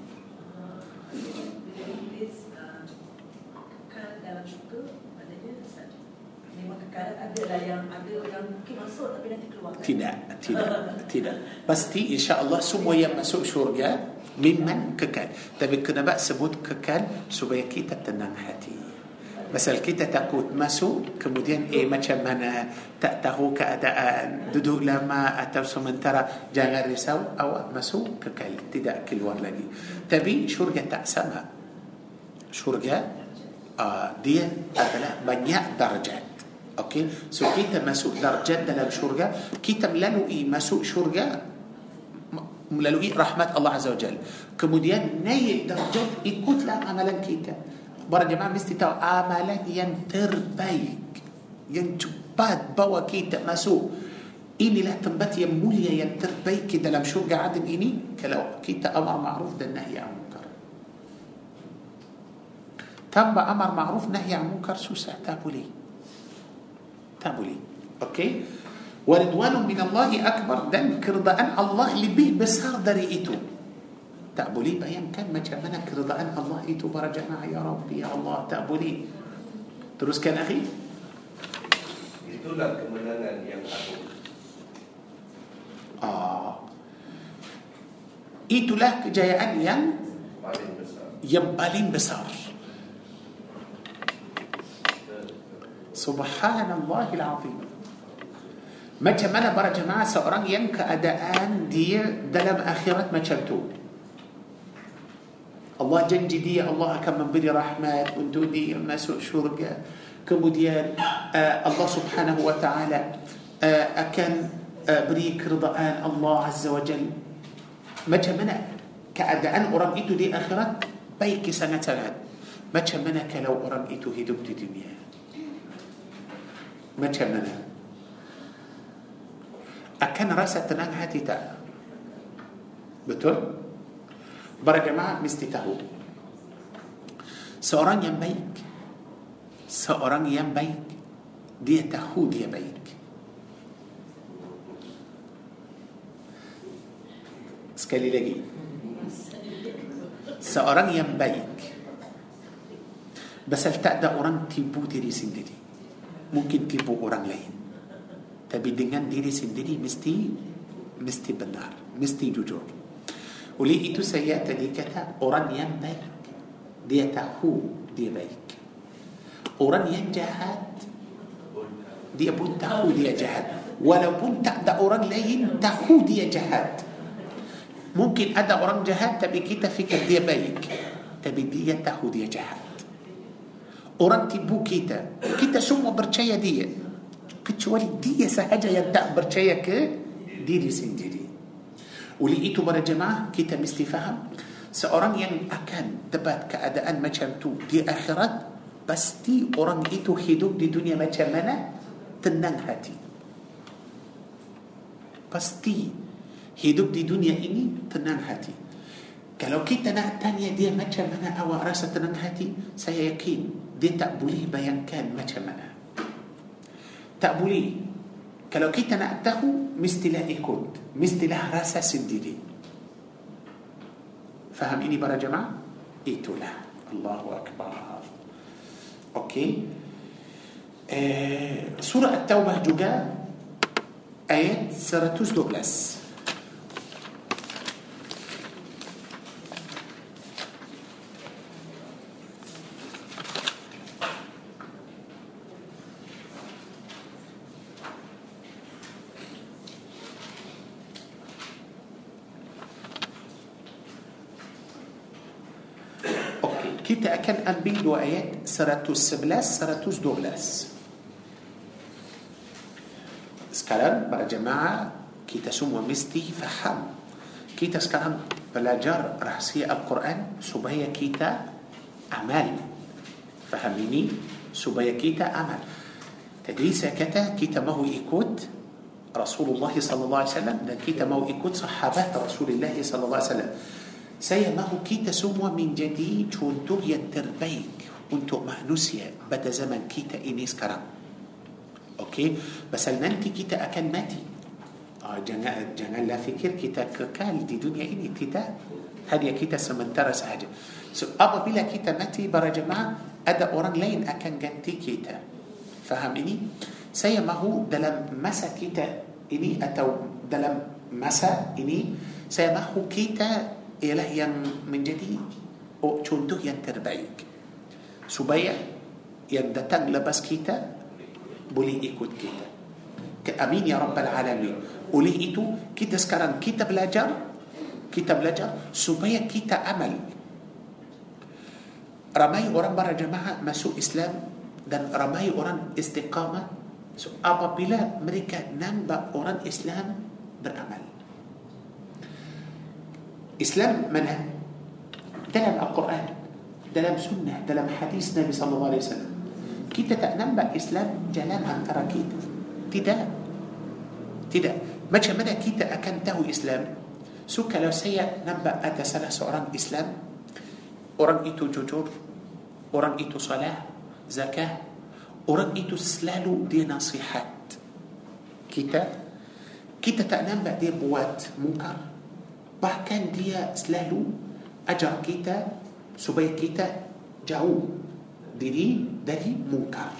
Lah yang ada yang mungkin masuk tapi nanti keluar. kan? Tidak, tidak, tidak. Pasti insya Allah semua yang masuk syurga memang kekal. Tapi kenapa sebut kekal? Supaya kita tenang hati. Pasal kita takut masuk kemudian eh macam mana tak tahu keadaan duduk lama atau sementara jangan risau awak masuk kekal tidak keluar lagi tapi syurga tak sama syurga uh, dia adalah banyak darjat Okey, so kita masuk darjat dalam syurga, kita melalui masuk syurga melalui rahmat Allah Azza wa Jal. Kemudian naik darjat ikutlah amalan kita. Para jemaah mesti tahu amalan yang terbaik yang cepat bawa kita masuk inilah tempat yang mulia yang terbaik dalam syurga adil ini kalau kita amar ma'ruf dan nahi an munkar. Tanpa amar ma'ruf nahi an munkar susah tak boleh. Tak boleh. Okey? Waridwanun min Allah akbar dan keridaan Allah lebih besar dari itu. Tak boleh bayangkan macam mana keridaan Allah itu para jemaah ya Rabbi ya Allah tak boleh. Teruskan akhi. Itulah kemenangan yang agung. Ah. Itulah kejayaan yang Paling besar. yang paling besar. Subhanallahil azim. Macam mana para jemaah seorang yang keadaan dia dalam akhirat macam tu. Allah janji dia Allah akan memberi rahmat untuk dia masuk syurga. Kemudian uh, Allah subhanahu wa ta'ala uh, akan uh, beri keridaan Allah azza wa jal. Macam mana keadaan orang itu di akhirat baik sangat-sangat. Macam mana kalau orang itu hidup di dunia? Macam mana? Akan rasa tenang hati tak? Betul? Para jemaah mesti tahu Seorang yang baik Seorang yang baik Dia tahu dia baik Sekali lagi Seorang yang baik Basal tak ada orang tipu diri Mungkin tipu orang lain Tapi dengan diri sendiri mesti Mesti benar Mesti jujur Oleh itu saya tadi kata Orang yang baik Dia tahu dia baik Orang yang jahat Dia pun tahu dia jahat Walaupun tak ada orang lain Tahu dia jahat Mungkin ada orang jahat Tapi kita fikir dia baik Tapi dia tahu dia jahat Orang tipu kita. Kita semua percaya dia. Kecuali dia sahaja yang tak percaya ke Diri sendiri. Oleh itu para jemaah Kita mesti faham. Seorang yang akan dapat keadaan macam tu Di akhirat Pasti orang itu hidup di dunia macam mana? Tenang hati. Pasti Hidup di dunia ini tenang hati. Kalau kita nak tanya dia macam mana awak rasa tenang hati Saya yakin dia tak boleh bayangkan macam mana tak boleh kalau kita nak tahu mestilah ikut mestilah rasa sendiri faham ini para jemaah itulah Allahu Akbar okey eh, surah At-Taubah juga ayat 112 Okey, kita akan ambil dua ayat seratus sebelas seratus dua belas sekarang para jemaah kita semua mesti faham kita sekarang belajar rahsia القرآن supaya kita amal faham ni supaya kita amal تدريس kata kita mahu ikut رسول الله صلى الله عليه وسلم kita mahu ikut sahabat رسول الله صلى الله عليه وسلم Saya mahu kita semua menjadi contoh yang terbaik untuk manusia pada zaman kita ini sekarang. Okey, pasal nanti kita akan mati. Ah, jangan janganlah fikir kita kekal di dunia ini tidak. Hanya kita sementara sahaja. So, apabila kita mati para jemaah, ada orang lain akan ganti kita. Faham ini? saya mahu dalam masa kita ini atau dalam masa ini saya mahu kita ialah yang menjadi oh, contoh yang terbaik. Supaya yang datang lepas kita boleh ikut kita. Amin ya rabbal alamin. Oleh itu kita sekarang kita belajar kita belajar supaya kita amal. Ramai orang berjamaah masuk Islam dan ramai orang istiqamah. So, apabila mereka nampak orang Islam beramal إسلام من ده لم القرآن ده لم سنة ده لم حديث النبي صلى الله عليه وسلم. كده تنم إسلام جلال ان ترى تدا تدا ما من كده أكنته إسلام. سك لو سي نبأ أتى سنه سوران إسلام. اوران إيتو جوجور. اوران إيتو صلاة زكاة. اوران إيتو سلالو دي نصيحات. كده كده تنم دي بوات منكر. Bahkan dia selalu ajar kita supaya kita jauh diri dari mungkar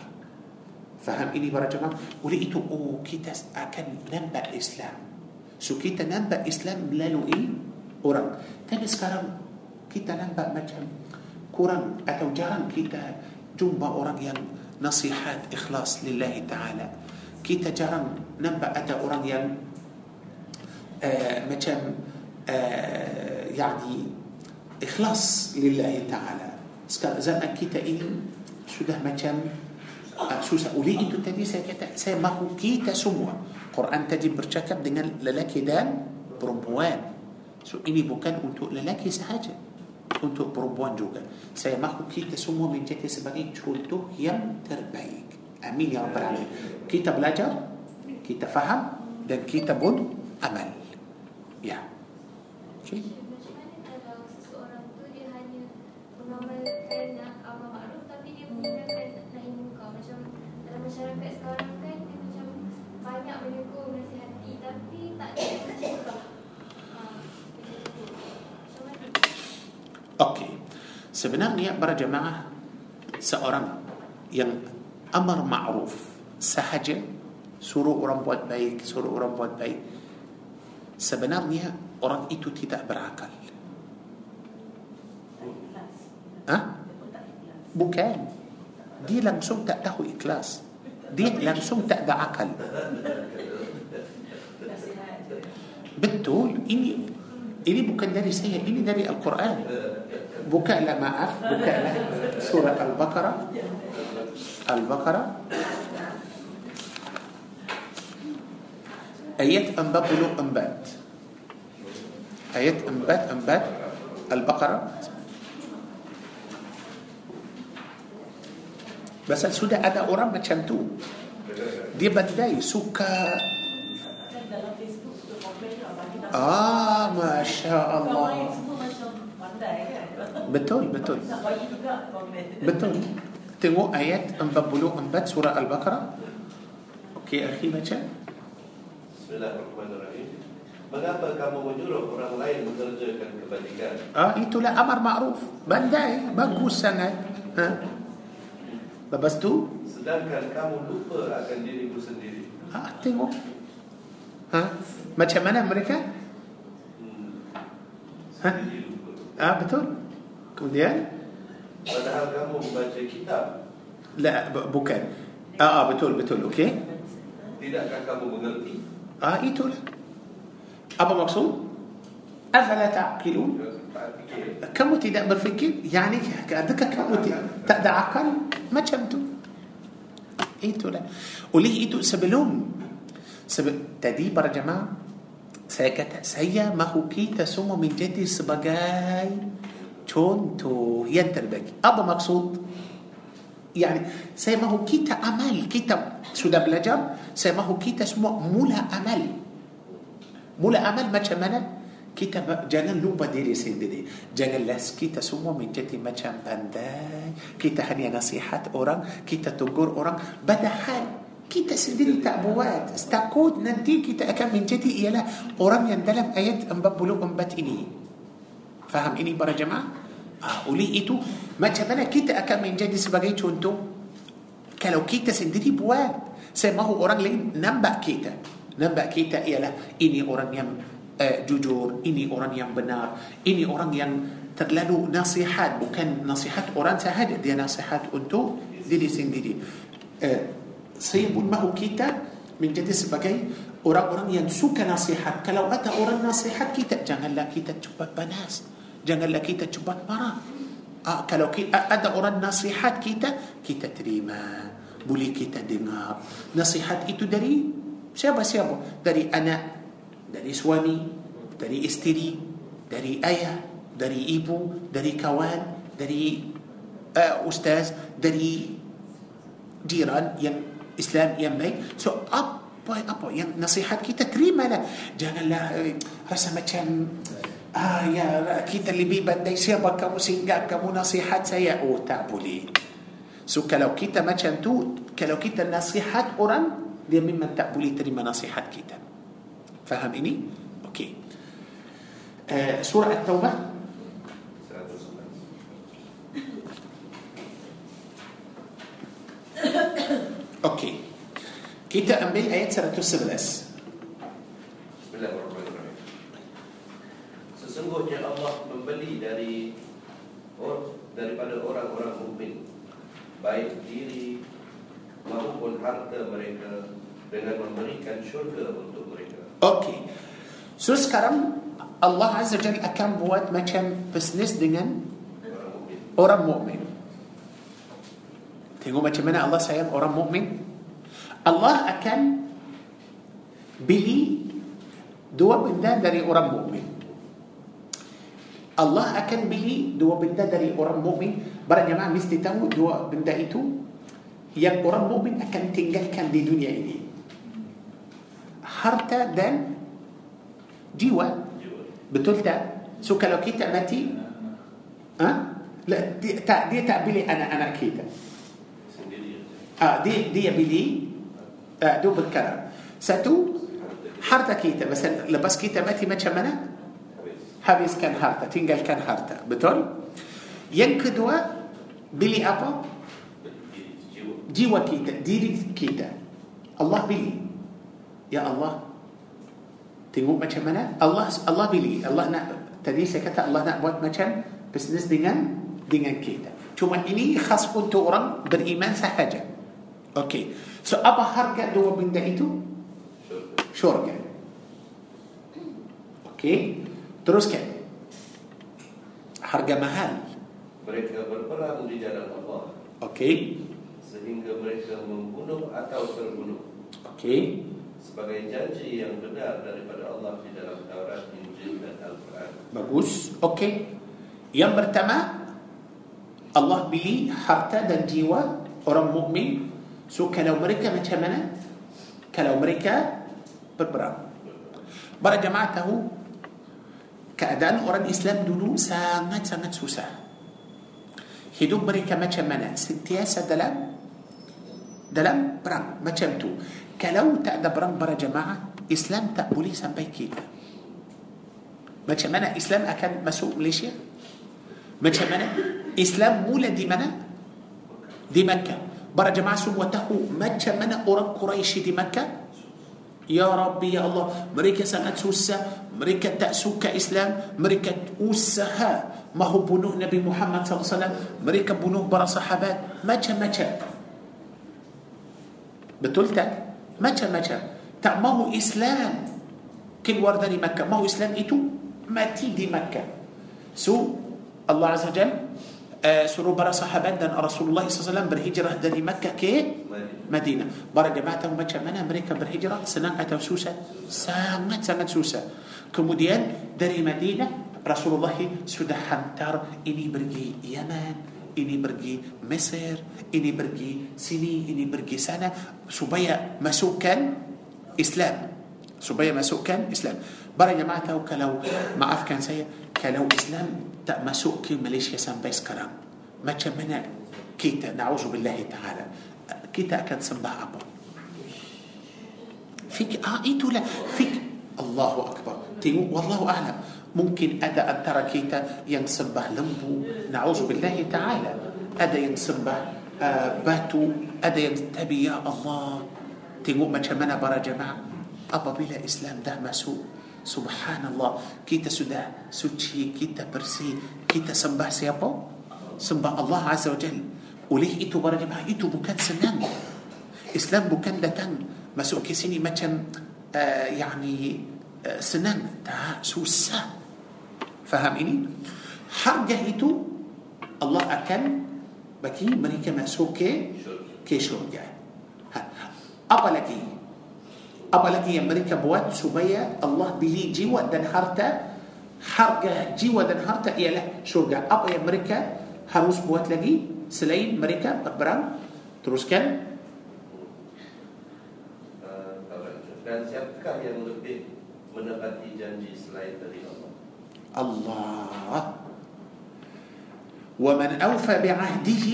faham ini para jemaah oleh itu oh kita akan nampak Islam so kita nampak Islam melalui orang tapi sekarang kita nampak macam kurang atau jarang kita jumpa orang yang nasihat ikhlas لله تعالى kita jarang nampak ada orang yang uh, macam ah, يعني ikhlas لله تعالى. zaman kita ini sudah macam susah oleh itu tadi saya kata semua kita semua Quran tadi bercakap dengan lelaki dan perempuan so ini bukan untuk lelaki sahaja أنتو برمبوان جوجا سماه كيتا سموا من جت سبعين شولتو يم تربايك. أمين يا رب العالمين. كيتا بلاجر كيتا فهم دان كيتا بون أمل. يا. yeah. Okay. Macam mana kalau seseorang tu dia hanya mengamalkan amar makruf tapi dia meninggalkan nahi munkar macam dalam masyarakat sekarang kan dia macam banyak menegur menasihati tapi tak ada yang mencegah. Ha, macam tu. Macam mana? Okey. Sebenarnya para jemaah seorang yang amar ma'ruf sahaja suruh orang buat baik, suruh orang buat baik. Sebenarnya orang itu tidak berakal. Ha? Bukan. Dia langsung tak tahu ikhlas. Dia langsung tak ada akal. Betul. Ini ini bukan dari saya, ini dari Al-Quran. Bukanlah maaf, bukanlah surah Al-Baqarah. Al-Baqarah ayat 44. Ayat 44 Al-Baqarah. Pasal sudah ada orang macam tu. Dia bandai suka. Ah, Masya Allah. Betul, betul. Betul Tengok ayat 44 surah Al-Baqarah Okey, akhi baca Bismillahirrahmanirrahim. Mengapa kamu menyuruh orang lain mengerjakan kebajikan? Ah, itulah amar ma'ruf Bandai, bagus sangat ha? Lepas tu Sedangkan kamu lupa akan dirimu sendiri. ah, Tengok ha? Macam mana mereka? Hmm. Ha? Ah, betul Kemudian Padahal kamu membaca kitab. La, bu- bukan ah, ah, betul, betul, okey Tidakkah kamu mengerti? Ah, itulah أبا مقصود أفلا تعقلون كم تدا برفكر يعني كأدك كم تدا عقل ما شمتو إيتو لا. وليه إيتو؟ سبلون سب تدي برجمة سيكت سيا. ما هو كيتا سمو من جدي سبجاي تونتو ينتربك أبا مقصود يعني سيما هو كيتا أمل كيتا سودا بلجم سيما هو كيتا سمو مولا أمل. Mula amal macam mana? Kita jangan lupa diri sendiri. Janganlah kita semua menjadi macam pandai. Kita hanya nasihat orang kita tegur orang. Padahal kita sendiri tak buat. Takut nanti kita akan menjadi ialah orang yang dalam ayat 44 ini. Faham ini para jemaah? Ah, oleh itu macam mana kita akan menjadi sebagai contoh? Kalau kita sendiri buat Saya mahu orang lain nampak kita. Nampak kita ialah ini orang yang uh, jujur, ini orang yang benar, ini orang yang terlalu nasihat bukan nasihat orang sahaja dia nasihat untuk diri sendiri. Uh, saya pun mahu kita menjadi sebagai orang-orang yang suka nasihat. Kalau ada orang nasihat kita, janganlah kita cepat panas. Janganlah kita cepat marah. Ah, kalau ki- a- ada orang nasihat kita, kita terima. Boleh kita dengar. Nasihat itu dari siapa-siapa? Dari anak, dari suami, dari isteri, dari ayah, dari ibu, dari kawan, dari uh, ustaz, dari jiran yang Islam yang baik. So apa apa yang nasihat kita terimalah. Janganlah eh, rasa macam ah ya kita lebih pandai siapa kamu sehingga kamu nasihat saya. Oh tak boleh. So kalau kita macam tu, kalau kita nasihat orang, dia memang tak boleh terima nasihat kita. Faham ini? Okey. Uh, surah At-Taubah 111. Okey. Kita ambil ayat 111. Bismillahirrahmanirrahim. Sesungguhnya Allah membeli dari or, daripada orang-orang mukmin baik diri maupun harta mereka dengan memberikan syurga untuk mereka. Okey. So sekarang Allah Azza Jalla akan buat macam bisnes dengan Orang mukmin. Tengok macam mana Allah sayang orang mukmin. Allah akan beli dua benda dari orang mukmin. Allah akan beli dua benda dari orang mukmin. Para jemaah mesti tahu dua benda itu yang orang mukmin akan tinggalkan di dunia ini. هارتا دان جيوا بتلتا سوكا لو كيتا متي ها أه؟ لا دي تا دي تقبلي أنا أنا كيتا آه دي دي بلي آه دو بالكلام ساتو harta kita lepas lepas kita mati macam mana habiskan harta tinggalkan harta betul yang kedua beli apa jiwa kita diri kita Allah beli Ya Allah, tengok macam mana? Allah Allah pilih. Allah nak, tadi saya kata Allah nak buat macam bisnes dengan dengan kita. Cuma ini khas untuk orang beriman sahaja. Okey. So apa harga dua benda itu? Syurga. Okey. Teruskan. Harga mahal. Mereka berperang di jalan Allah Okey. sehingga mereka membunuh atau terbunuh Okey. Sebagai janji yang benar daripada Allah di dalam Taurat, Injil dan Al-Quran. Bagus. Okey. Yang pertama Allah beli harta dan jiwa orang mukmin. So kalau mereka macam mana? Kalau mereka berperang. Para jemaah tahu keadaan orang Islam dulu sangat-sangat susah. Hidup mereka macam mana? Sentiasa dalam dalam perang macam tu. Kalau tak ada perang para jemaah, Islam tak boleh sampai kita. Macam mana Islam akan masuk Malaysia? Macam mana? Islam mula di mana? Di Makkah. Para jemaah semua tahu macam mana orang Quraisy di Makkah? Ya Rabbi, ya Allah, mereka sangat susah, mereka tak suka Islam, mereka usaha mahu bunuh Nabi Muhammad SAW, mereka bunuh para sahabat, macam-macam. Betul tak? Macam-macam. Tak mahu Islam keluar dari Makkah. Mahu Islam itu mati di Makkah. So, Allah Azza Jal uh, suruh para sahabat dan Rasulullah SAW berhijrah dari Makkah ke Madinah. Para jemaah tahu macam mana mereka berhijrah? Senang atau susah? Sangat-sangat susah. Kemudian dari Madinah, Rasulullah sudah hantar ini pergi Yaman, ini pergi Mesir, ini pergi sini, ini pergi sana supaya masukkan Islam. Supaya masukkan Islam. Para jemaah tahu kalau maafkan saya, kalau Islam tak masuk ke Malaysia sampai sekarang, macam mana kita, na'udzubillahi ta'ala, kita akan sembah apa? Fik, ah itulah fik Allahu Akbar. Tengok wallahu a'lam. ممكن أدى كيتا ينصبه لمبو. نعوذ بالله تعالى. ada yang sembah ah, batu. ada yang tapi يا الله. tengok macam mana para jemaah. apabila Islam dah masuk. سبحان الله kita sudah suci kita bersih kita sembah siapa. sembah الله عز وجل. oleh itu para jemaah? itu bukan senang. Islam bukan datang masuk ke sini macam ah, يعني ah, senang. tak susah faham ini harga itu Allah akan bagi mereka masuk ke ke syurga ha. apa lagi apa lagi yang mereka buat supaya Allah beli jiwa dan harta harga jiwa dan harta ialah syurga apa yang mereka harus buat lagi selain mereka berperang teruskan Uh, dan siapakah yang lebih menepati janji selain dari Allah? Allah ومن أوفى بعهده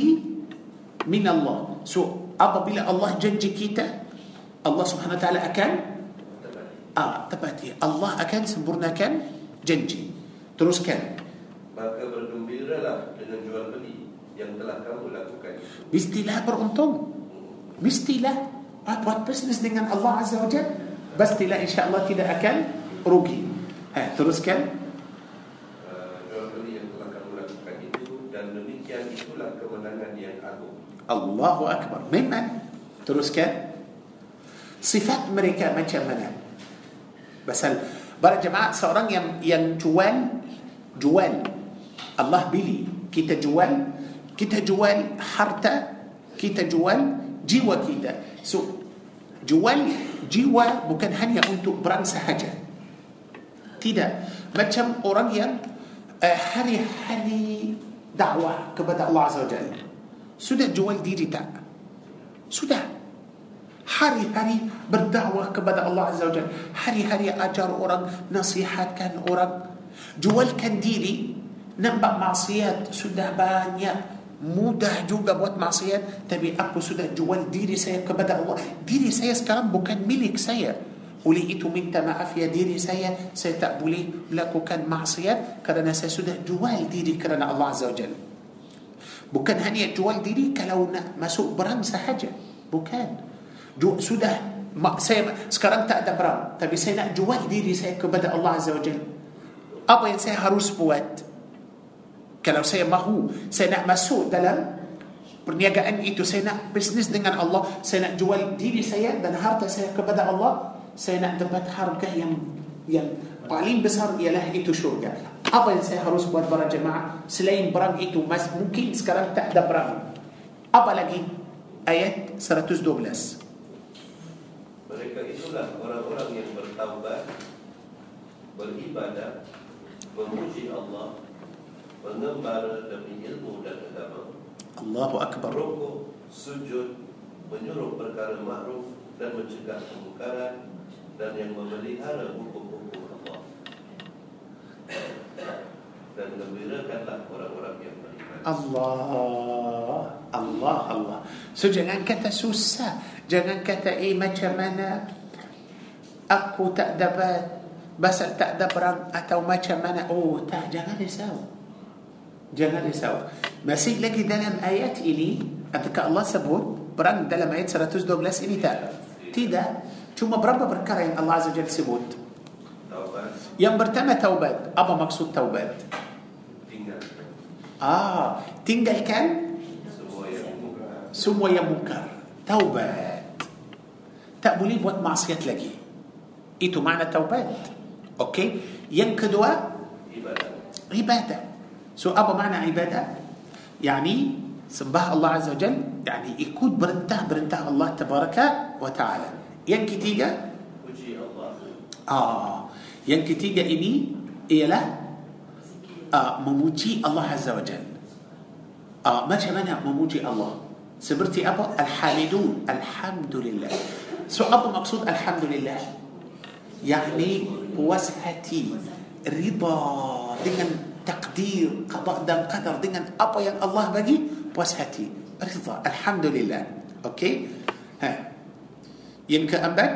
من الله so apabila Allah janji kita Allah subhanahu wa ta'ala akan Tepati. ah, tepati Allah akan sempurnakan janji teruskan Maka bergembiralah dengan jual beli yang telah kamu lakukan itu. mestilah beruntung mestilah ah, buat bisnes dengan Allah azza wa jal pastilah insyaAllah tidak akan rugi ha, teruskan Demikian itulah kemenangan yang agung. Allahu Akbar. Memang. Teruskan. Sifat mereka macam mana? Pasal para jemaah seorang yang yang jual jual. Allah beli. Kita jual kita jual harta kita jual jiwa kita. So jual jiwa bukan hanya untuk perang sahaja. Tidak. Macam orang yang uh, hari-hari dakwah kepada Allah Azza Jalla sudah jual diri tak? Sudah. Hari-hari berdakwah kepada Allah Azza Jalla. Hari-hari ajar orang, nasihatkan orang. Jualkan diri, nampak maksiat sudah banyak. Mudah juga buat maksiat. Tapi aku sudah jual diri saya kepada Allah. Diri saya sekarang bukan milik saya. Oleh itu minta maaf ya diri saya. Saya tak boleh melakukan maksiat kerana saya sudah jual diri kerana Allah Azza wa. Bukan hanya jual diri kalau nak masuk perang sahaja. Bukan. Sudah saya sekarang tak ada perang, tapi saya nak jual diri saya kepada Allah Azza wa. Apa yang saya harus buat? Kalau saya mahu, saya nak masuk dalam perniagaan itu, saya nak bisnes dengan Allah, saya nak jual diri saya dan harta saya kepada Allah, saya nak dapat harga yang yang paling besar ialah itu syurga. Apa yang saya harus buat para jemaah selain perang itu? Mas mungkin sekarang tak ada perang. Apa lagi? Ayat 112. Mereka itulah orang-orang yang bertaubat, beribadah, memuji Allah, mengembara demi ilmu dan agama, Allahu Akbar. merokok, sujud, menyuruh perkara makruf dan mencegah kemungkaran dan yang memelihara hukum-hukum Allah. Dan gembirakanlah orang-orang yang beriman. Allah Allah Allah. So jangan kata susah. Jangan kata eh macam mana Aku tak dapat Pasal tak ada perang Atau macam mana. Oh tak. Jangan risau. Jangan risau. Masih lagi dalam ayat ini Apakah Allah sebut Perang dalam ayat 112 ini tak? Tidak ثم برب بركرين الله عز وجل سبود يوم برتمة توبات. أبا مقصود توبات. ah. tinggalkan? semua yang mungkar taubat. tak boleh buat maksiat lagi itu makna taubat. okey? yang kedua ibadah. so apa makna ibadah? يعني sembah الله عز وجل. يعني ikut perintah perintah الله تبارك وتعالى. Yang ketiga, Puji Allah. ah, yang ketiga ini ialah uh, memuji Allah Azza wa Jal. Uh, macam mana memuji Allah? Seperti apa? Alhamidun. Alhamdulillah. So apa maksud Alhamdulillah? Yani puas hati, rida dengan takdir, qada dan qadar dengan apa yang Allah bagi, puas hati, rida. Alhamdulillah. Okey? Ha. Yang keempat,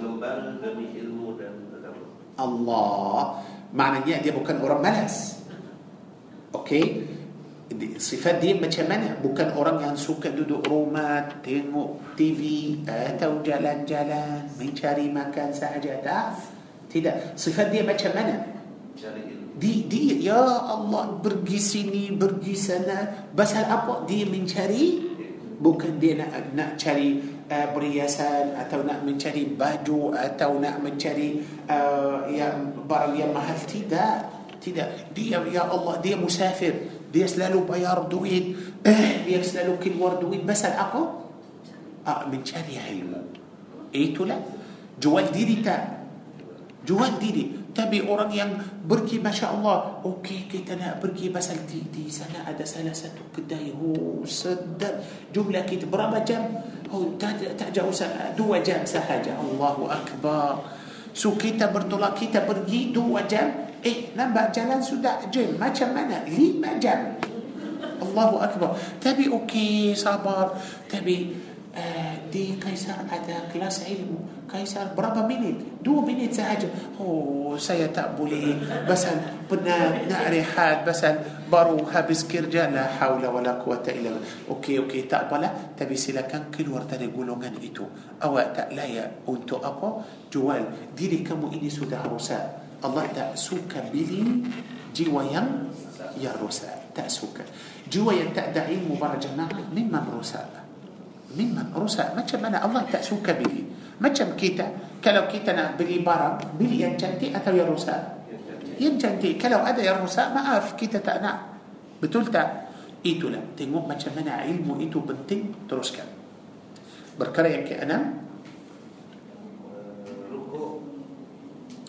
Mengembara demi ilmu dan agama. Allah maknanya dia bukan orang malas okey Sifat dia macam mana? Bukan orang yang suka duduk rumah, tengok TV atau jalan-jalan, mencari makan sahaja. Tak. Tidak. Sifat dia macam mana? Di, dia, ya Allah, pergi sini, pergi sana. Pasal apa? Dia mencari, bukan dia nak nak cari perhiasan atau nak mencari baju atau nak mencari uh, yang barang yang mahal. Tidak. Tidak. Dia, ya Allah, dia musafir. Dia selalu bayar duit. Eh, dia selalu keluar duit. Pasal apa? Ah, mencari ilmu. Itulah. Jual diri tak? Jual diri. Tapi orang yang pergi Masya Allah Okey kita nak pergi Pasal di, di sana ada salah satu kedai. Oh sedap. Jumlah kita. Berapa jam? Oh tak, tak jauh sa- Dua jam sahaja. Allahu Akbar. So kita bertolak Kita pergi dua jam. Eh nampak jalan sudah jam Macam mana? Lima jam. Allahu Akbar. Tapi okey sabar. Tapi آه، دي قيصر هذا كلاس علم قيصر برابا مينيت دو مينيت ساعجة هو سيتأبلي بس بدنا نعري حال بس برو هابس كيرجا لا حول ولا قوة إلا بالله. أوكي أوكي تأبلا تبي سيلا كان كل ورتاني قولو كان إتو. أو لا تألايا أنتو أبو. جوال ديري كمو إني سودا روسا. الله تأسوك بلي جيوا يم يا روسا. تأسوك جوا ينتأدعي مبارجنا ممن روسا. ممن رسا ما تشم الله تأسو بلي ما تشم كيتا. كلو كيتا أنا بلي بارا. بلي ينجنتي أتا يا رسا ينجنتي. كلو أدا يا رسا ما أعرف كيتا تأنا بتولتا إيتو لا. تنمو ما تشم أنا علم إيتو بنتين تروس كان بركرا يكي أنا.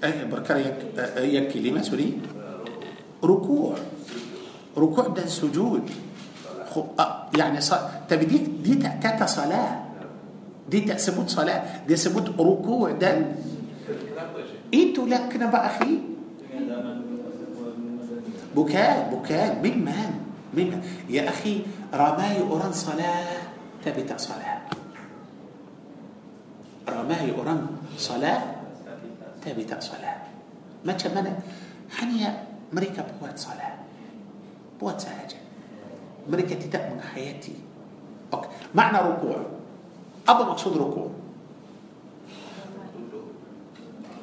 أي بركرا يك يكي لما؟ سوري. ركوع. ركوع دان سجود. خو يعني ص... طب دي دي تاتا صلاة. دي تثبت صلاة. دي تثبت ركوع. ده أنتوا لكن بقى أخي. بكاء بكاء. من مان من يا أخي رماي أوران صلاة ثابتة صلاة. رماي أوران صلاة ثابتة صلاة. ما تشمنا حنيا مريكا بوات صلاة. بوات سهجه mereka tidak menghayati okay. makna rukuk apa maksud rukuk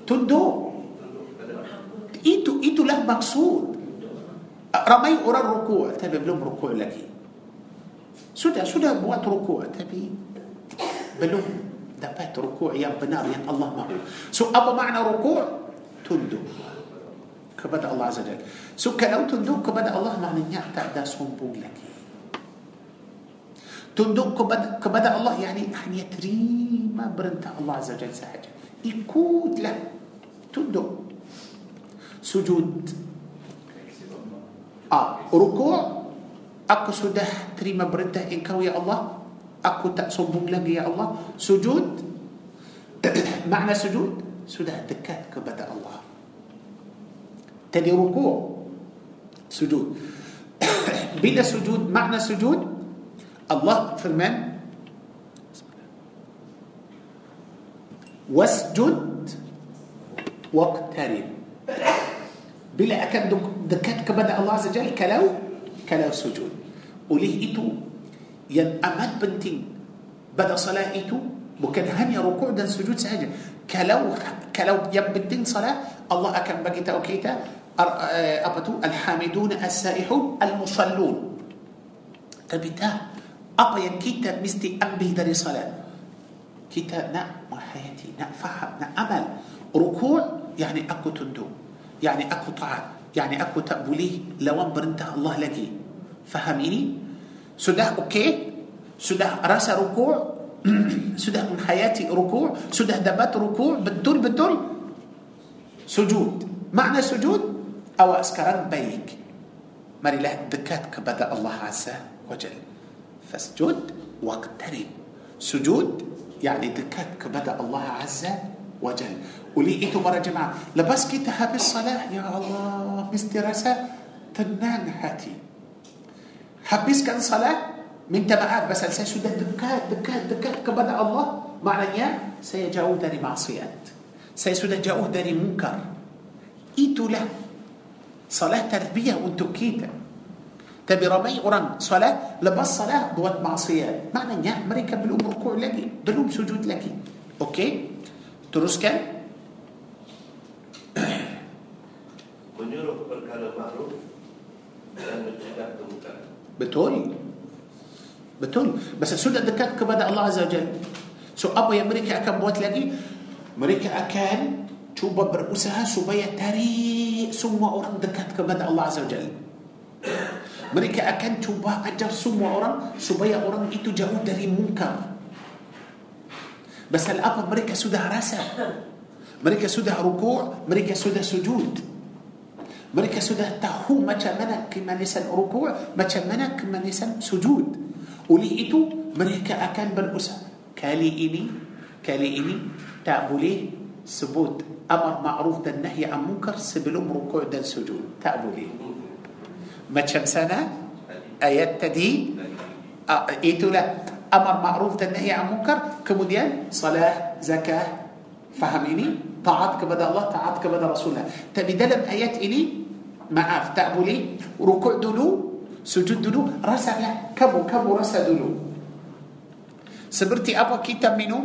tunduk itu itulah maksud ramai orang rukuk tapi belum rukuk lagi sudah sudah buat rukuk tapi belum dapat rukuk yang benar yang Allah mahu so apa makna rukuk tunduk kepada Allah Azza Jalla so kalau tunduk kepada Allah maknanya tak ada sombong lagi tunduk kepada, kepada Allah yani hanya terima perintah Allah Azza Jalla sahaja ikutlah tunduk sujud ah rukuk aku sudah terima perintah engkau ya Allah aku tak sombong lagi ya Allah sujud makna sujud sudah dekat kepada Allah تدي ركوع. sujud. bila sujud makna sujud? Allah firman. واسجد واقترب. bila akan de- dekat kepada الله عز وجل kalau kalau sujud. oleh itu. yang amat penting. pada solat itu. bukan hanya rukuk dan sujud sahaja. kalau كلو يبدين صلاة. الله أكن بقيتا أوكيتا apa tu alhamidun as-saihun al-musallun tapi tak apa yang kita mesti ambil dari salat kita nak menghayati nak faham nak amal rukuk yani aku tunduk yani aku taat yani aku tak boleh lawan perintah Allah lagi faham ini sudah okey sudah rasa rukuk sudah menghayati rukuk sudah dapat rukuk betul-betul sujud makna sujud أو أسكران بيك. مري له دكاتك بدأ الله عز وجل. فاسجد واقترب. سجود يعني دكاتك بدأ الله عز وجل. ولي إيتو مرة جماعة لبس كي بالصلاة؟ يا الله مستراسة تنان هاتي حبس كان صلاة؟ من تبعات بس ألسا سجد دكات دكات دكات بدأ الله. معنى سيجاو داري معصيات سيسود جاو داري منكر. إيتو له salat tarbiyah untuk kita Tapi ramai orang solat lepas solat buat maksiat. Maknanya mereka belum rukuk lagi, belum sujud lagi. Okey? Teruskan. Menyuruh perkara makruf dan mencegah kemungkaran. Betul. Betul. Masa sudah dekat kepada Allah Azza wa Jalla. So apa yang mereka akan buat lagi? Mereka akan cuba berusaha supaya tarik semua orang dekat kepada Allah Azza Jalla. Mereka akan cuba ajar semua orang supaya orang itu jauh dari mungkar. Pasal apa mereka sudah rasa? Mereka sudah rukuk, mereka sudah sujud. Mereka sudah tahu macam mana kemanisan rukuk, macam mana kemanisan sujud. Oleh itu, mereka akan berusaha. Kali ini, kali ini tak boleh سبوت أمر معروف ده النهي عن منكر سبلوم ركوع ده السجود تأبولي ما كم سنة؟ آيات تدي؟ آه، إيتو لا. أمر معروف ده النهي عن منكر؟ كموديان صلاة زكاة. فهميني؟ طاعت كبدا الله طاعت كبدا رسوله تبي دلم آيات إلي؟ معاف تأبولي ركوع دلو سجود دلو. رسل كبو كبو رسل دلو؟ سبرتي أبا كتاب منه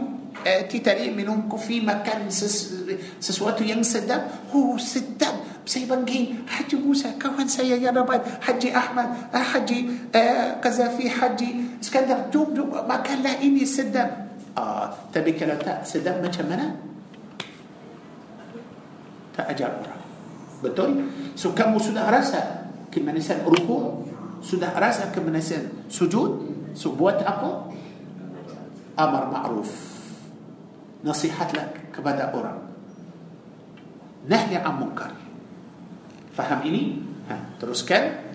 eh, kita ni minum kopi makan ses, sesuatu yang sedap. Oh sedap. Saya panggil Haji Musa kawan saya yang rapat Haji Ahmad ah, Haji eh, Qazafi Haji Iskandar jom jom makanlah ini sedap. Ah, tapi kalau tak sedap macam mana? Tak ajar orang. Betul? So kamu sudah rasa kemanisan rukuk sudah rasa kemanisan sujud? So buat apa? Amar ma'ruf nasihatlah kepada orang. Nahi an munkar. Faham ini? Ha, teruskan.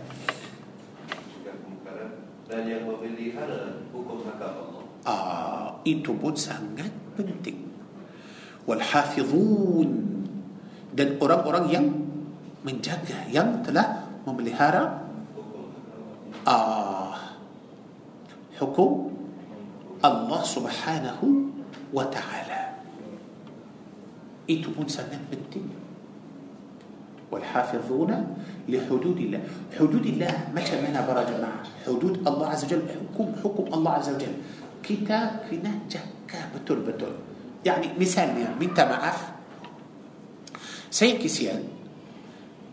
Dan yang memelihara hukum hakam Allah. ah, itu pun sangat penting. Walhafizun dan orang-orang yang menjaga yang telah memelihara. Ah, hukum Allah subhanahu wa ta'ala itu pun sangat penting والحافظون لحدود الله حدود الله متى منا برا جماعة حدود الله عز وجل حكم حكم الله عز وجل kita kena jaga betul-betul يعني misalnya minta maaf saya kesian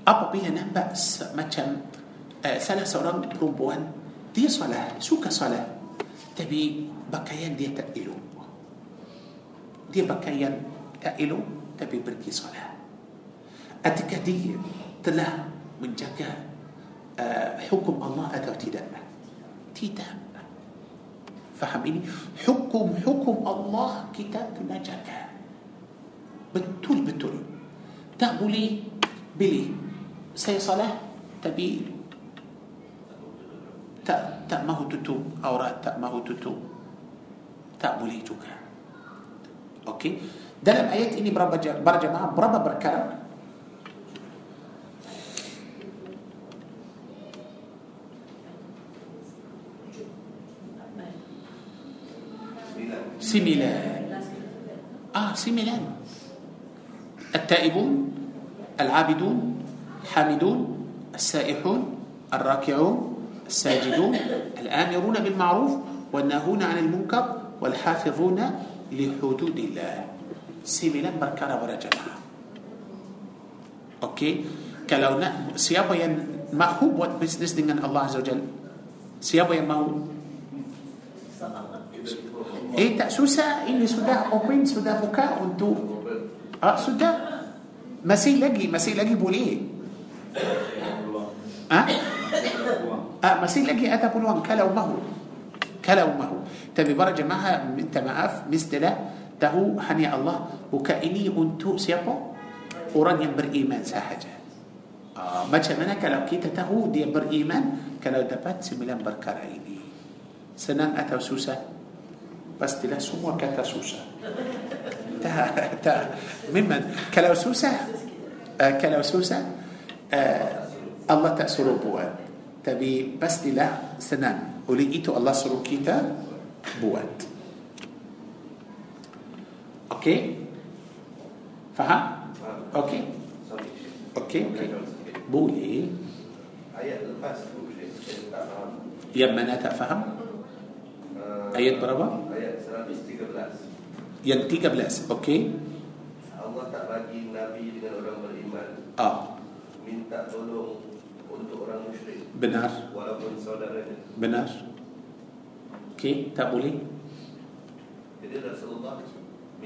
apabila nampak macam uh, salah seorang perempuan dia salah suka salah tapi pakaian dia tak elok dia pakaian tak elok tapi pergi salah adakah dia telah menjaga uh, hukum Allah atau tidak tidak faham ini hukum-hukum Allah kita kena jaga betul-betul tak boleh pilih saya salah tapi tak tak mahu tutup aurat tak mahu tutup tak boleh juga okey dalam ayat ini berapa ja- berjamaah berapa perkara? Sembilan آه سملان التائبون العابدون الحامدون السائحون الراكعون الساجدون الآمرون بالمعروف والناهون عن المنكر والحافظون لحدود الله sembilan perkara a Okey. Kalau nak, siapa yang mahu buat bisnes dengan Allah Azza wa Siapa yang mahu? Eh tak susah, ini sudah open, sudah buka untuk ah, Sudah. Masih lagi, masih lagi boleh. Ha? ah, Masih lagi ada peluang, kalau mahu. Kalau mahu. Tapi para jemaah minta maaf, mistilah Tahu hanya Allah Buka ini untuk siapa Orang yang beriman sahaja ah, Macam mana kalau kita tahu Dia beriman Kalau dapat sembilan perkara ini Senang atau susah pastilah semua kata susah. tak, tak. Memang kalau susah, uh, kalau susah, uh, Allah tak suruh buat. Tapi pastilah senang. Oleh itu Allah suruh kita buat. Lepas tu Syekh, saya Yang mana tak faham? Uh, Ayat berapa? Ayat 113. Yang 13. Okey. Allah tak bagi Nabi dengan orang beriman Ah, minta tolong untuk orang musyrik benar. walaupun saudaranya. Benar. Okey, tak boleh. Jadi Rasulullah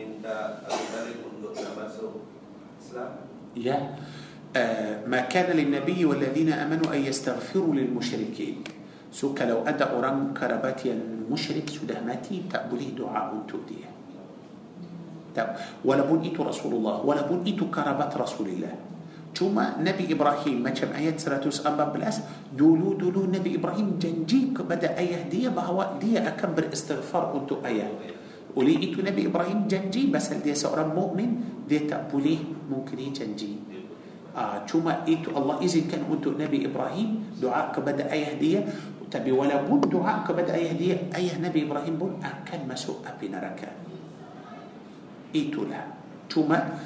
minta Abu Talib untuk masuk Islam. ah ما كان للنبي والذين امنوا ان يستغفروا للمشركين so kalau ada orang kerabat المشرك sudah mati tak boleh doa untuk dia walaupun itu رسول الله walaupun itu kerabat رسول الله Cuma Nabi Ibrahim macam ayat 114 dulu dulu Nabi Ibrahim janji kepada ayah dia bahawa dia akan beristighfar untuk ayah. Oleh itu Nabi Ibrahim janji pasal dia seorang mukmin dia tak boleh mungkiri janji. Ah, cuma itu Allah izinkan untuk Nabi Ibrahim doa kepada ayah dia tapi walaupun doa kepada ayah dia ayah Nabi Ibrahim pun akan masuk api neraka. Itulah. Cuma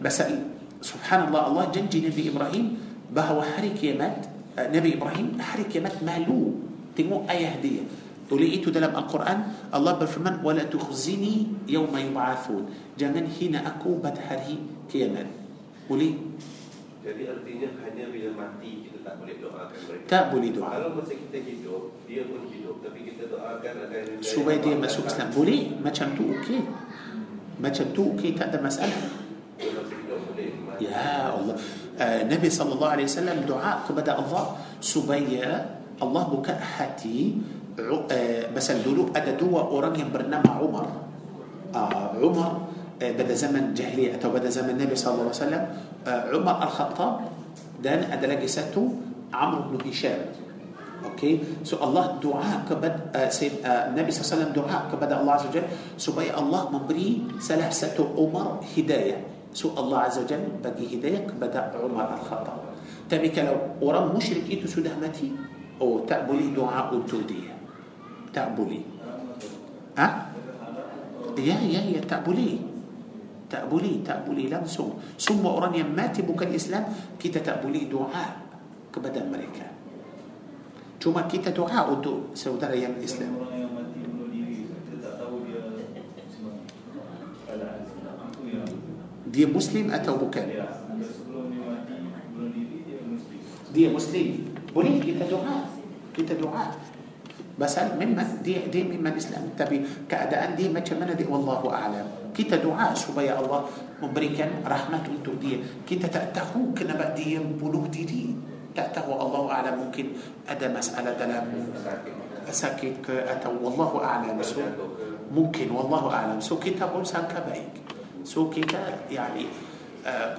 pasal subhanallah Allah janji Nabi Ibrahim bahawa hari kiamat uh, Nabi Ibrahim hari kiamat malu tengok ayah dia oleh itu dalam Al-Quran Allah berfirman wala tukhzini yawma yub'athun. Jangan hina aku pada hari kiamat. Boleh? Jadi artinya hanya bila mati kita tak boleh doakan mereka. tak boleh doa. Kalau masa kita hidup, dia pun hidup tapi kita doakan agar dia supaya dia masuk Islam. Boleh? Macam tu okey. Macam tu okey tak ada masalah. Ya Allah. Uh, Nabi SAW doa kepada Allah supaya Allah buka hati مثلا ah, dulu ada dua orang yang bernama Umar. ah Umar ah, pada zaman jahiliah atau pada zaman النبي صلى الله عليه وسلم. ah عمر الخطاب dan ada lagi satu عمرو بن هشام. okey? so Allah doa kepada ah ah النبي صلى الله عليه وسلم doa kepada الله عز وجل. supaya Allah memberi salah satu Umar hidayah. so الله عز وجل bagi hidayah kepada عمر الخطاب. tapi lau أوران مشرك إيتو سودهمتي أو تقبلي دعاء التودية Tak boleh. Ha? Ya, ya, ya, tak boleh. Tak boleh, tak boleh langsung. Semua orang yang mati bukan Islam, kita tak boleh doa kepada mereka. Cuma kita doa untuk saudara yang Islam. Dia Muslim atau bukan? Ya Dia Muslim. Boleh kita doa. Kita doa. بس مما دي دي مما الاسلام تبي كأداء عندي ما كمان دي؟ والله أعلم. كيتا دعاء شبيا الله. مبركا رحمة انت دي. كيتا تاتخو كنا بدي بلو دي دي. تاتخو الله أعلم. ممكن ادى مسألة دلام. أساكيت كاتا والله أعلم. سو ممكن. والله أعلم. سو كيتا بول سان كبايك سو كيتا يعني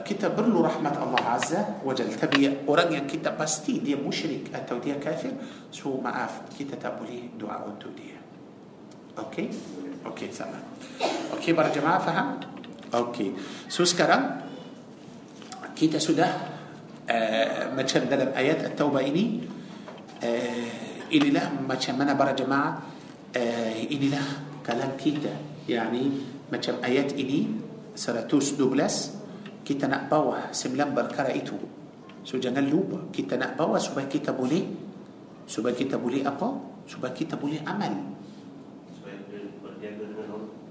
kita perlu rahmat Allah Azza wa Jal. Tapi orang yang kita pasti dia musyrik atau dia kafir, so maaf kita tak boleh doa untuk dia. Okey? Okey sama. Okey para jemaah faham? Okey. So sekarang kita sudah uh, macam dalam ayat At-Taubah ini uh, inilah macam mana para jemaah uh, inilah kalam kita yani macam ayat ini 112 kita nak bawa sembilan perkara itu. So jangan lupa kita nak bawa supaya kita boleh supaya kita boleh apa? Supaya kita boleh amal.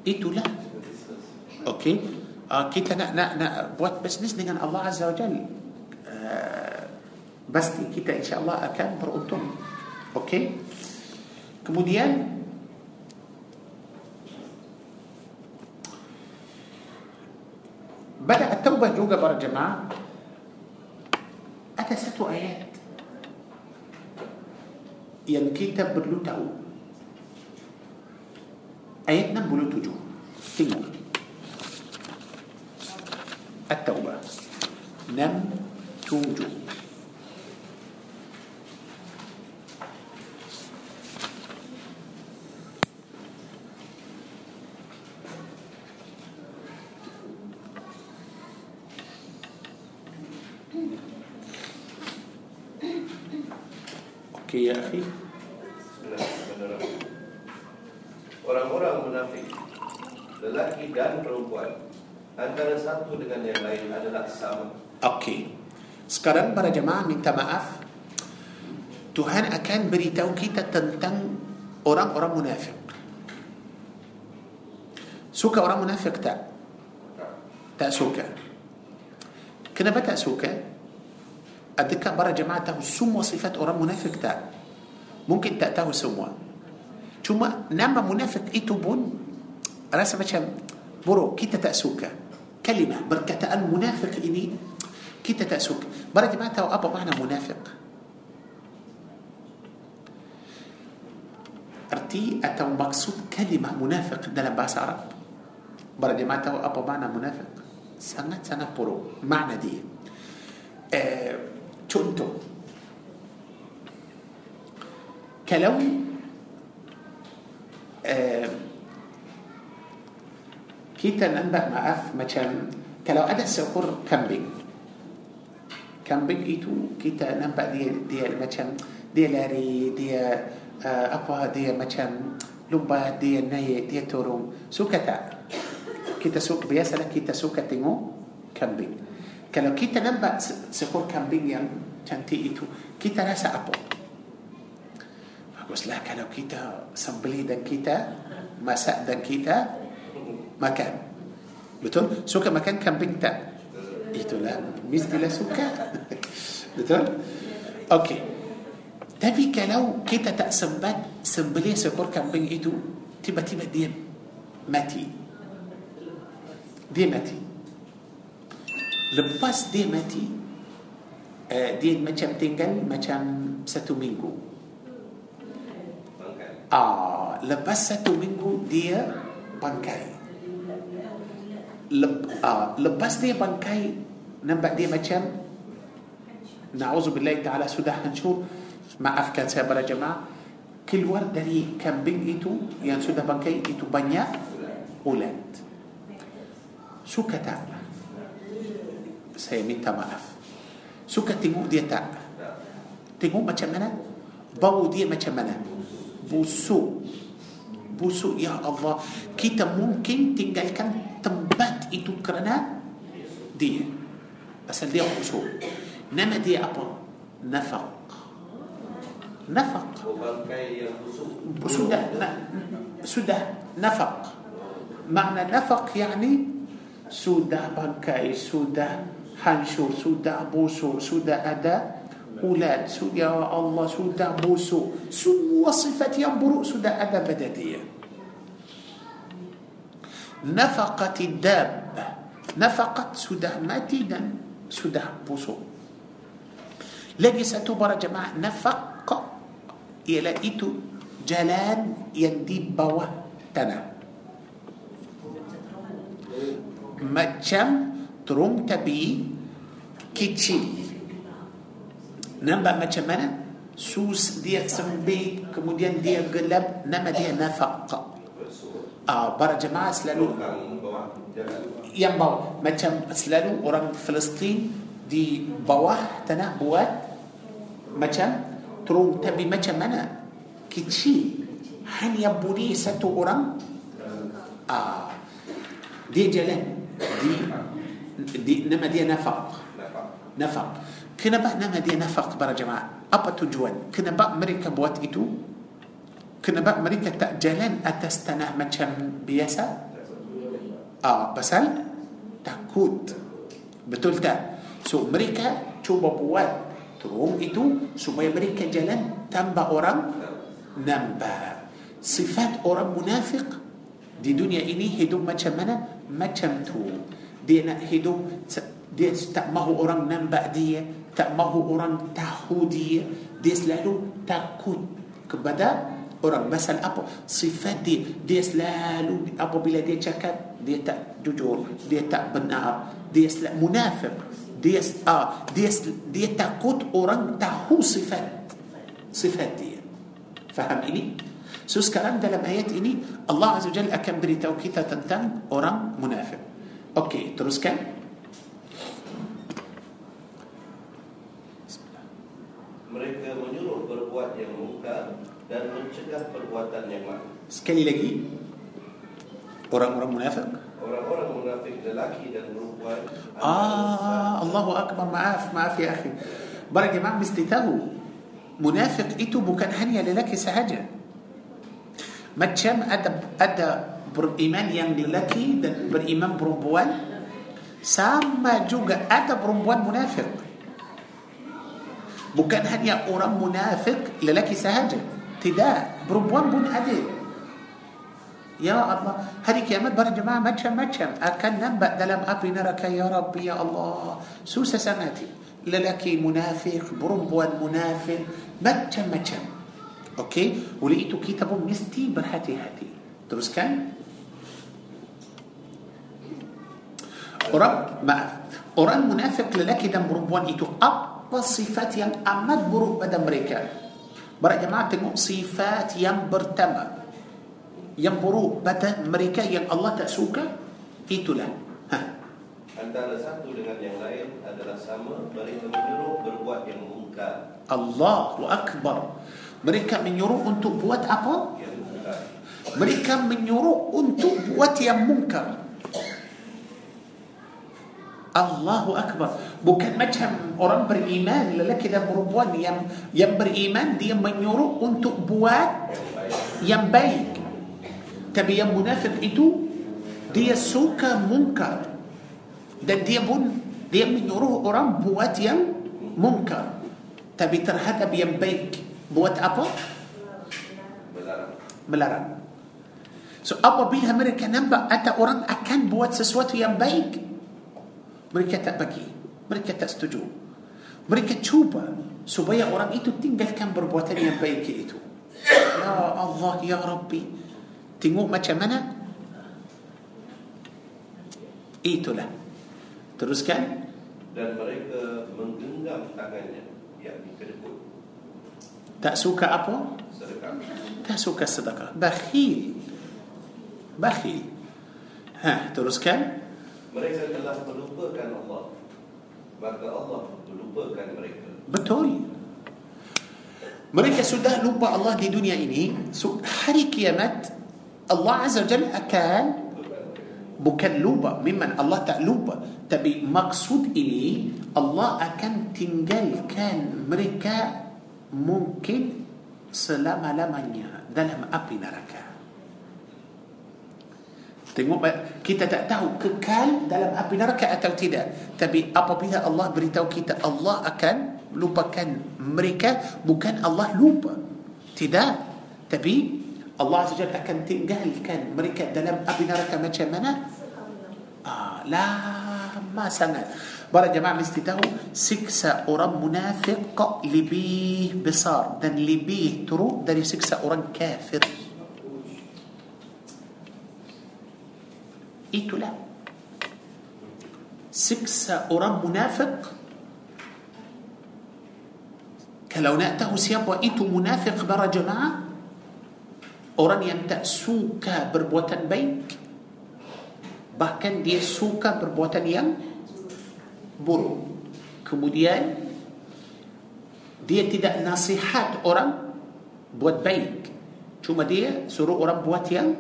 Itulah. Okey. Uh, kita nak nak nak buat bisnes dengan Allah Azza wa Jal. Uh, pasti kita insyaallah akan beruntung. Okey. Kemudian juga para jemaah ada satu ayat yang kita perlu tahu ayat 67 tengok at-taubah 67 Okey ya akhi Bismillahirrahmanirrahim. Orang-orang munafik Lelaki dan perempuan Antara satu dengan yang lain adalah sama Okey. Sekarang para jemaah minta maaf. Tuhan akan beritahu kita tentang orang-orang munafik. Suka orang munafik tak? Tak suka. Kenapa tak suka? Adakah para jemaah tahu semua sifat orang munafik tak? Mungkin tak tahu semua. Cuma nama munafik itu pun rasa macam buruk. Kita tak suka. Kalimah berkataan munafik ini kita tak suka. Para jemaah tahu apa makna munafik? Arti atau maksud kalimah munafik dalam bahasa Arab. Para jemaah tahu apa makna munafik? Sangat-sangat buruk. Makna dia. Eh, contoh. Kalau eh, kita nampak maaf macam kalau ada seekor kambing kambing itu kita nampak dia dia macam dia lari dia uh, apa dia macam lompat dia naik dia turun. Suka tak? Kita suka biasalah kita suka tengok kambing. Kalau kita nampak se- seekor kambing yang cantik itu kita rasa apa? Baguslah kalau kita sembelih dan kita masak dan kita makan. Betul? Suka makan kambing tak? Itulah. Mestilah suka. Betul? Okey tapi kalau kita tak sempat sembelih seekor kambing itu tiba-tiba dia mati dia mati lepas dia mati uh, dia macam tinggal macam satu minggu. Ah, lepas satu minggu dia bangkai. Lep, ah, lepas dia bangkai nampak dia macam Na'udzubillah ta'ala sudah hancur Maafkan saya para jemaah Keluar dari kambing itu Yang sudah bangkai itu banyak Ulat Suka tak? Saya minta maaf Suka tengok dia tak? Tengok macam mana? Bau dia macam mana? Busuk Busuk ya Allah Kita mungkin tinggalkan tempat itu kerana Dia Asal dia busuk Nama dia apa? Nafaq نفق. سده سده نفق. معنى نفق يعني سوده بانكاي سوده هنشور سوده بوسو سوده أدا أولاد سو يا الله سوده بوسو. سو وصفة ينبرو سوده أدا بددية. نفقت الداب. نفقت سوده ماتيدا سوده بوسو. لقي ستوبر جماعة نفق. Ialah itu jalan yang di bawah tanah macam terung tapi kecil nampak macam mana sus dia sempit kemudian dia gelap nama dia nafaq ah para jemaah selalu yang bawah macam selalu orang Palestin di bawah tanah buat macam terung tapi macam mana kecil hanya boleh satu orang ah dia jalan di, di nama dia nafaq nafaq kenapa nama dia nafaq para jemaah apa tujuan kenapa mereka buat itu kenapa mereka tak jalan atas tanah macam biasa ah pasal takut betul tak so mereka cuba buat terung itu supaya mereka jalan tanpa orang nampak sifat orang munafik di dunia ini hidup macam mana macam tu dia nak hidup dia tak mahu orang nampak dia tak mahu orang tahu dia dia selalu takut kepada orang pasal apa sifat dia dia selalu apabila dia cakap dia tak jujur dia tak benar dia selalu munafik دي آه دي دي تاكوت اوران تاهو صفات صفات دي. فهم إني؟ سوس كلام ده لما ايات إني الله عز وجل أكم بري توكيتا تنتن أوران منافق. أوكي تروس كان Mereka menyuruh berbuat yang muka dan mencegah perbuatan yang lain. Sekali lagi, orang-orang munafik. -orang Orang-orang munafik lelaki dan perempuan Ah, Allahu Akbar. Maaf, maaf ya akhi. Para jemaah mesti tahu. munafik itu bukan hanya lelaki sahaja macam ada ada beriman yang lelaki dan beriman perempuan sama juga ada perempuan munafik bukan hanya orang munafik lelaki sahaja tidak perempuan pun ada يا الله هذه كيامات بر جماعة ما تشم ما تشم. أكن نبأ دلم أبي نرك يا ربي يا الله. سوسة سماتي للكي منافق بربوا المنافق ما تشم ما تشم. أوكي؟ ولقيتوا كتابه مستي برحتي هاتي تبس كان؟ ورب ما أوران منافق للكي دم بربوان إتو أب صفات يم أمد برب دم ريكا. برا جماعة صفات يم برتمة. Yang buruk pada mereka yang Allah tak suka itulah. Ha. Antara satu dengan yang lain adalah sama Mereka menyuruh berbuat yang mungkar. Allahu Akbar. Mereka menyuruh untuk buat apa? Yang mungkar. Mereka menyuruh untuk buat yang mungkar. Allahu Akbar. Bukan macam orang beriman lelaki dan perempuan yang yang beriman dia menyuruh untuk buat yang baik tapi yang munafik itu dia suka mungkar dan dia pun dia menyuruh orang buat yang mungkar tapi terhadap yang baik buat apa? Melarang melarang so apabila mereka nampak ada orang akan buat sesuatu yang baik mereka tak bagi mereka tak setuju mereka cuba supaya orang itu tinggalkan perbuatan yang baik itu ya Allah ya Rabbi Tengok macam mana? Itulah. Teruskan. Dan mereka menggenggam tangannya Yang kedekut. Tak suka apa? Sedekah. Tak suka sedekah. Bakhil. Bakhil. Ha, teruskan. Mereka telah melupakan Allah. Maka Allah melupakan mereka. Betul. Mereka sudah lupa Allah di dunia ini. So, Hari kiamat Allah Azza wa Jalla akan bukan lupa memang Allah tak lupa. Tapi maksud ini Allah akan tinggalkan mereka mungkin selama-lamanya dalam api neraka. Tengok kita tak tahu kekal dalam api neraka atau tidak. Tapi apabila Allah beritahu kita Allah akan lupakan mereka bukan Allah lupa. Tidak. Tapi الله عز وجل akan tinggalkan mereka dalam api neraka macam mana آه لا macam mana para jemaah mesti tahu seksa orang munafik lebih besar. Dan lebih teruk dari seksa orang kafir. Itu lah. Seksa orang munafik. كلو نأته سياب وإيتو منافق برا جماعة. Orang yang tak suka perbuatan baik bahkan dia suka perbuatan yang buruk. Kemudian dia tidak nasihat orang buat baik. Cuma dia suruh orang buat yang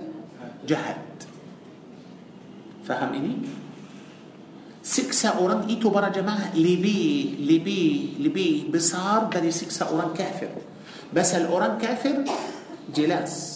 jahat. Faham ini? Siksa orang itu para jemaah lebih lebih lebih besar dari siksa orang kafir. Basal orang kafir jelas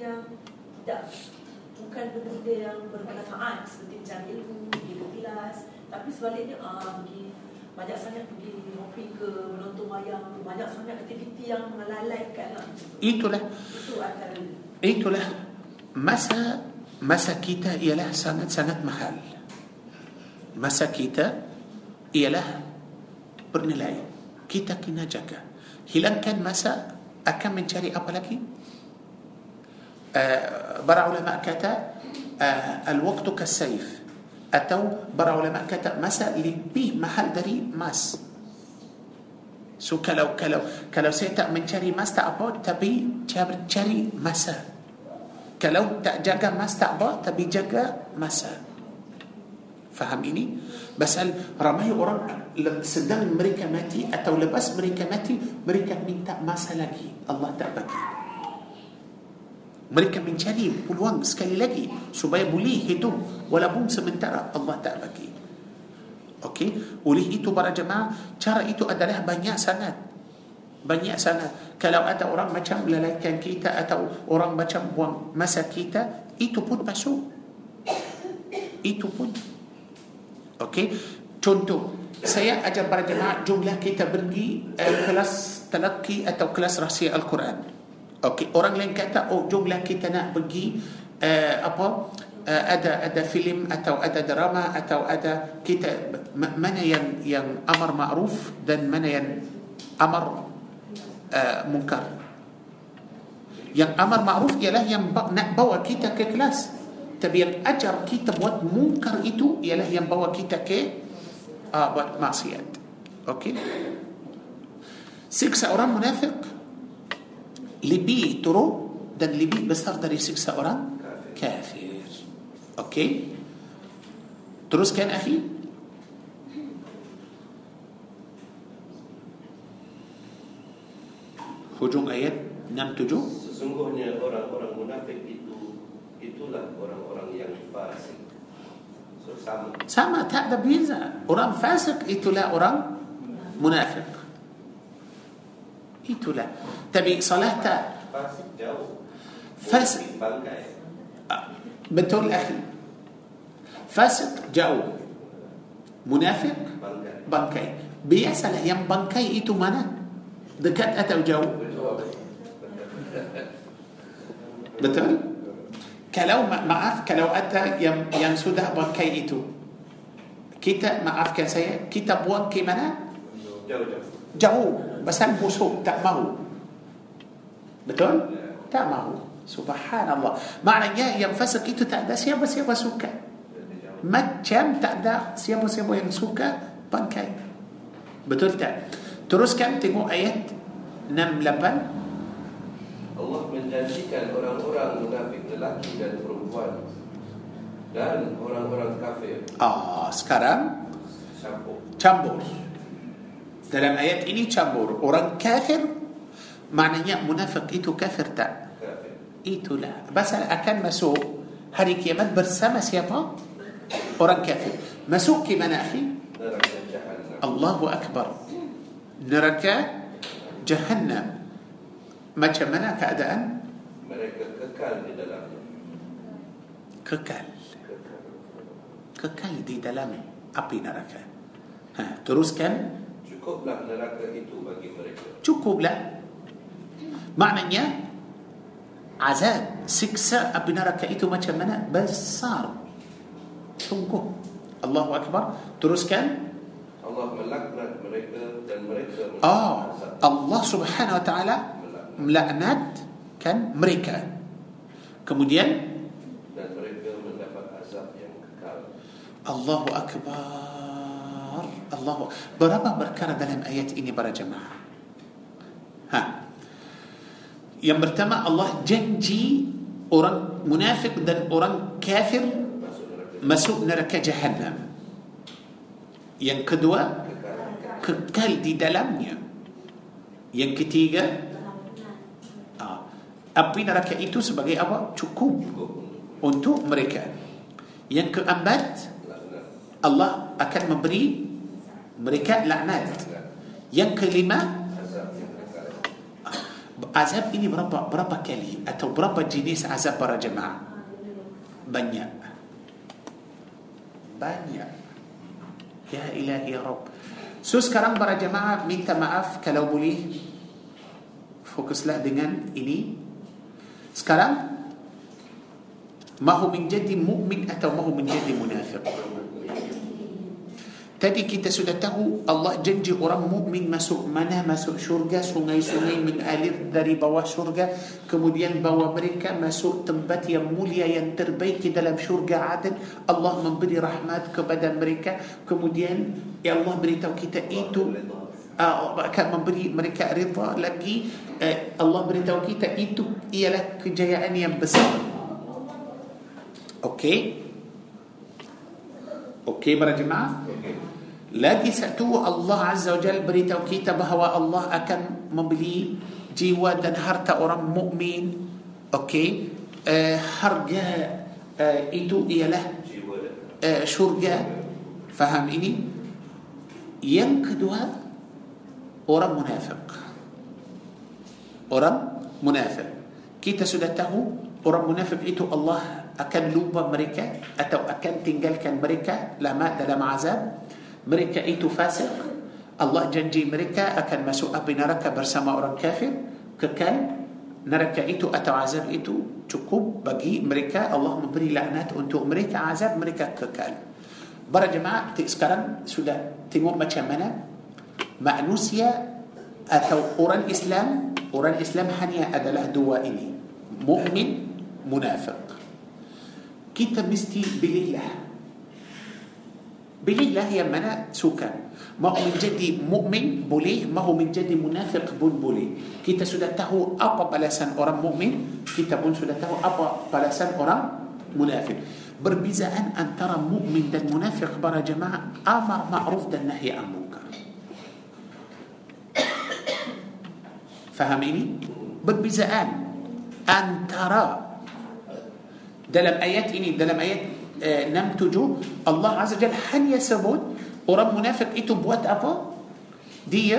yang tidak bukan benda-benda yang bermanfaat seperti mencari ilmu, pergi ke kelas. Tapi sebaliknya ah, pergi banyak sangat pergi hopping ke menonton wayang banyak sangat aktiviti yang melalaikan lah. itulah. Itu akan itulah masa masa kita ialah sangat-sangat mahal. Masa kita ialah bernilai. Kita kena jaga. Hilangkan masa akan mencari apa lagi آه، برع علماء كتا آه، الوقت كالسيف. أتو برع علماء كتا مسا لبي محل دري ماس. سو لو كلو كلو سيتا من شري ماس تأبو تبي جابر شري مسا. كلو تأجاقا ماس تأبو تبي جاقا مسا. فهميني بس بس رمي أوراق سدان مريكا ماتي أتو لبس مريكا ماتي مريكا مين تأ مسا لكي. الله تأبكي Mereka mencari peluang sekali lagi supaya boleh hidup walaupun sementara Allah tak bagi. Okey, oleh itu para jemaah, cara itu adalah banyak sangat. Banyak sangat. Kalau ada orang macam lalaikan kita atau orang macam buang masa kita, itu pun masuk. Itu pun. Okey, contoh. Saya ajar para jemaah jumlah kita pergi uh, kelas telaki atau kelas rahsia Al-Quran. Okey, orang lain kata, oh jumlah kita nak pergi uh, apa uh, ada ada filem atau ada drama atau ada kita ma- mana yang yang amar ma'ruf dan mana yang amar uh, munkar. Yang amar ma'ruf ialah yang nak bawa kita ke kelas. Tapi yang ajar kita buat munkar itu ialah yang bawa kita ke uh, buat maksiat. Okey? Siksa orang munafik لبي ترو دن لبي بس أقدر يسكسا أوران كافر أوكي تروس كان أخي هجوم آيات نعم تجو سسنغوني أوران أوران منافق Itulah orang-orang yang fasik. So, sama. Sama, tak ada beza. Orang fasik itulah orang munafik. Itulah. Tapi salah tak Fasik. Ah, betul akhi. Fasik jauh. Munafik Bangkai. Biasalah yang bangkai itu mana? Dekat atau jauh? Betul? Kalau ma- maaf kalau ada yang yang sudah bangkai itu kita maafkan saya kita buang ke mana? Jauh-jauh. Jauh. Pasal busuk tak mahu Betul? Tak mahu Subhanallah. Maknanya yang fasik itu tak ada siapa-siapa suka. Macam tak ada siapa-siapa yang suka bangkai Betul tak? Teruskan tengok ayat 68 Allah menjanjikan orang-orang munafik lelaki dan perempuan dan orang-orang kafir. Ah, Sekarang campur. campur Dalam ayat ini campur Orang kafir Maknanya munafik itu kafir tak? Kafir. Itulah Pasal akan masuk Hari kiamat bersama siapa? Orang kafir Masuk ke mana akhi? Mana keadaan? Mereka kekal di dalamnya. Kekal Kekal. Kekal di dalam api neraka ha, Teruskan Cukuplah neraka itu bagi mereka. Cukuplah Maknanya Azab Siksa api neraka itu macam mana? Besar Sungguh Allahu Akbar Teruskan Allah melaknat mereka dan mereka azab. Allah Subhanahu Wa Taala Melaknat. melaknatkan mereka. Kemudian dan mereka mendapat azab yang kekal. Allahu Akbar. عمر الله برابا بركرة دلم آيات إني برا جماعة. ها. يوم برتما الله جنجي أوران منافق دن أوران كافر مسوق نرك جهنم. ينكدوا ككل دي دلمنيا ينكتيجا أبي آه. نرك إيتو سبقي أبا تكوب. أنتو مريكا. ينكو أمبات أمبات. Allah akan memberi mereka laknat. Yang kelima Azab ini berapa berapa kali atau berapa jenis azab para jemaah? Banyak. Banyak. Ya ilahi ya Rabb. So sekarang para jemaah minta maaf kalau boleh fokuslah dengan ini. Sekarang mahu menjadi mukmin atau mahu menjadi munafik. Tadi kita sudah tahu Allah janji orang mukmin masuk mana? Masuk syurga sungai-sungai mengalir dari bawah syurga. Kemudian bawa mereka masuk tempat yang mulia yang terbaik di dalam syurga Aden. Allah memberi rahmat kepada mereka. Kemudian ya Allah beritahu kita itu uh, akan memberi mereka rida lagi. Uh, Allah beritahu kita itu ialah kejayaan yang besar. Okey? Okey para jemaah? Okey. Lagi satu Allah Azza wa Jal beritahu kita bahawa Allah akan membeli jiwa dan harta orang mukmin. Okey. Uh, harga uh, itu ialah uh, syurga. Faham ini? Yang kedua orang munafik. Orang munafik. Kita sudah tahu orang munafik itu Allah akan lupa mereka atau akan tinggalkan mereka lama dalam azab. Mereka itu fasik. Allah janji mereka akan masuk api neraka bersama orang kafir kekal neraka itu atau azab itu cukup bagi mereka Allah memberi laknat untuk mereka azab mereka kekal para jemaah sekarang sudah tengok macam mana manusia atau orang Islam orang Islam hanya adalah dua ini mukmin munafik kita mesti pilihlah بلي لا هي منا سوكا ما هو من جد مؤمن بلي ما هو من جد منافق بن بلي كيتا سودته أبا بلسان أرام مؤمن كي تبون سودته أبا بلسان أرام منافق بربيزا أن أن ترى مؤمن دل منافق برا جماعة أمر معروف دل نهي عن منكر فهميني بربيزا أن أن ترى دلم آيات إني دلم آيات آه، نم تجو الله عز وجل حن يسبون؟ ورب منافق إتو بوات أفا دي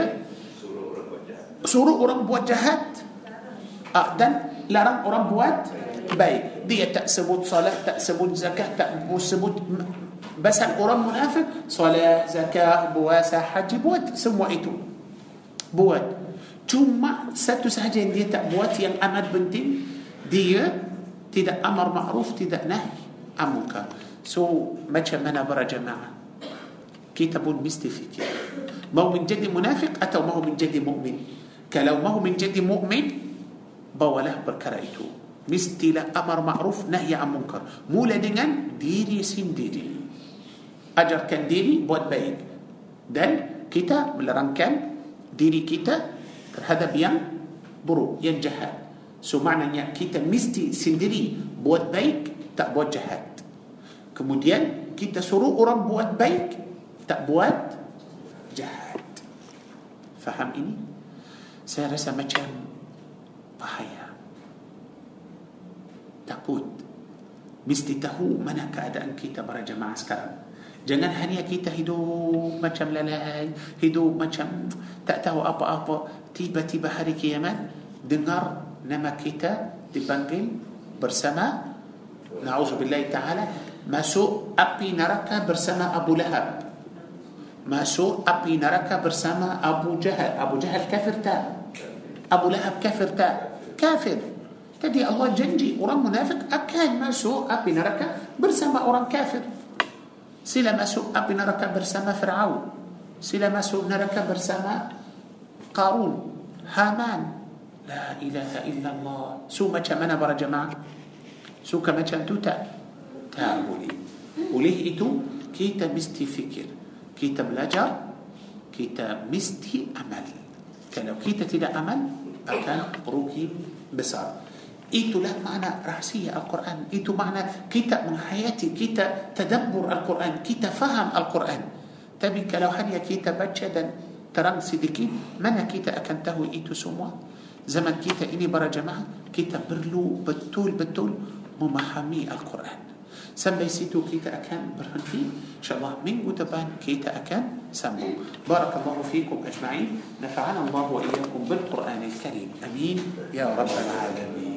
سورو أرام بوات جهات أقدن آه، لرام أرام بوات باي دي تأسبوت صلاة تأسبوت زكاة تأسبوت بس أرام منافق. صلاة زكاة بواسة حج بوات. سمو إتو. بوات. توما ساتو سهجة دي تأبوات ين أمد بنتين. دي تدأ أمر معروف تدأ نهي. أموكا سو ما منا برا جماعة كتابون مستفيتي ما هو من جد منافق؟ أتى ما هو من جد مؤمن. كلو ما هو من جد مؤمن؟ بوله بركرايتو مستيلا أمر معروف نهي عن منكر. مو لدنان ديري سين ديري أجر كان ديري بود بايك دل كتا ملران كان ديري كتا هذا بيان برو ينجح. سو معنى كتا مستي سين ديري بود بايك tak buat jahat. Kemudian kita suruh orang buat baik tak buat jahat. Faham ini? Saya rasa macam bahaya. Takut. Mesti tahu mana keadaan kita para jemaah sekarang. Jangan hanya kita hidup macam lalai hidup macam tak tahu apa-apa. Tiba-tiba hari kiamat dengar nama kita dipanggil bersama na'udzubillah ta'ala masuk api neraka bersama Abu Lahab masuk api neraka bersama Abu Jahal Abu Jahal kafir tak Abu Lahab kafir tak kafir jadi Allah janji orang munafik akan masuk api neraka bersama orang kafir sila masuk api neraka bersama Fir'aun sila masuk neraka bersama Qarun Haman La ilaha illallah Su macam mana para jemaah Suka macam tu tak Tak boleh Oleh itu Kita mesti fikir Kita belajar Kita mesti amal Kalau kita tidak amal Akan rugi besar Itulah makna rahsia Al-Quran Itu makna kita menghayati Kita tadabbur Al-Quran Kita faham Al-Quran Tapi kalau hanya kita baca dan terang sedikit Mana kita akan tahu itu semua Zaman kita ini para jemaah Kita perlu betul-betul memahami Al-Quran Sampai situ kita akan berhenti InsyaAllah minggu depan kita akan sambung Barakallahu fikum ajma'in Nafa'ana Allah wa iyyakum bil Quran al-Karim Amin Ya Rabbal Alamin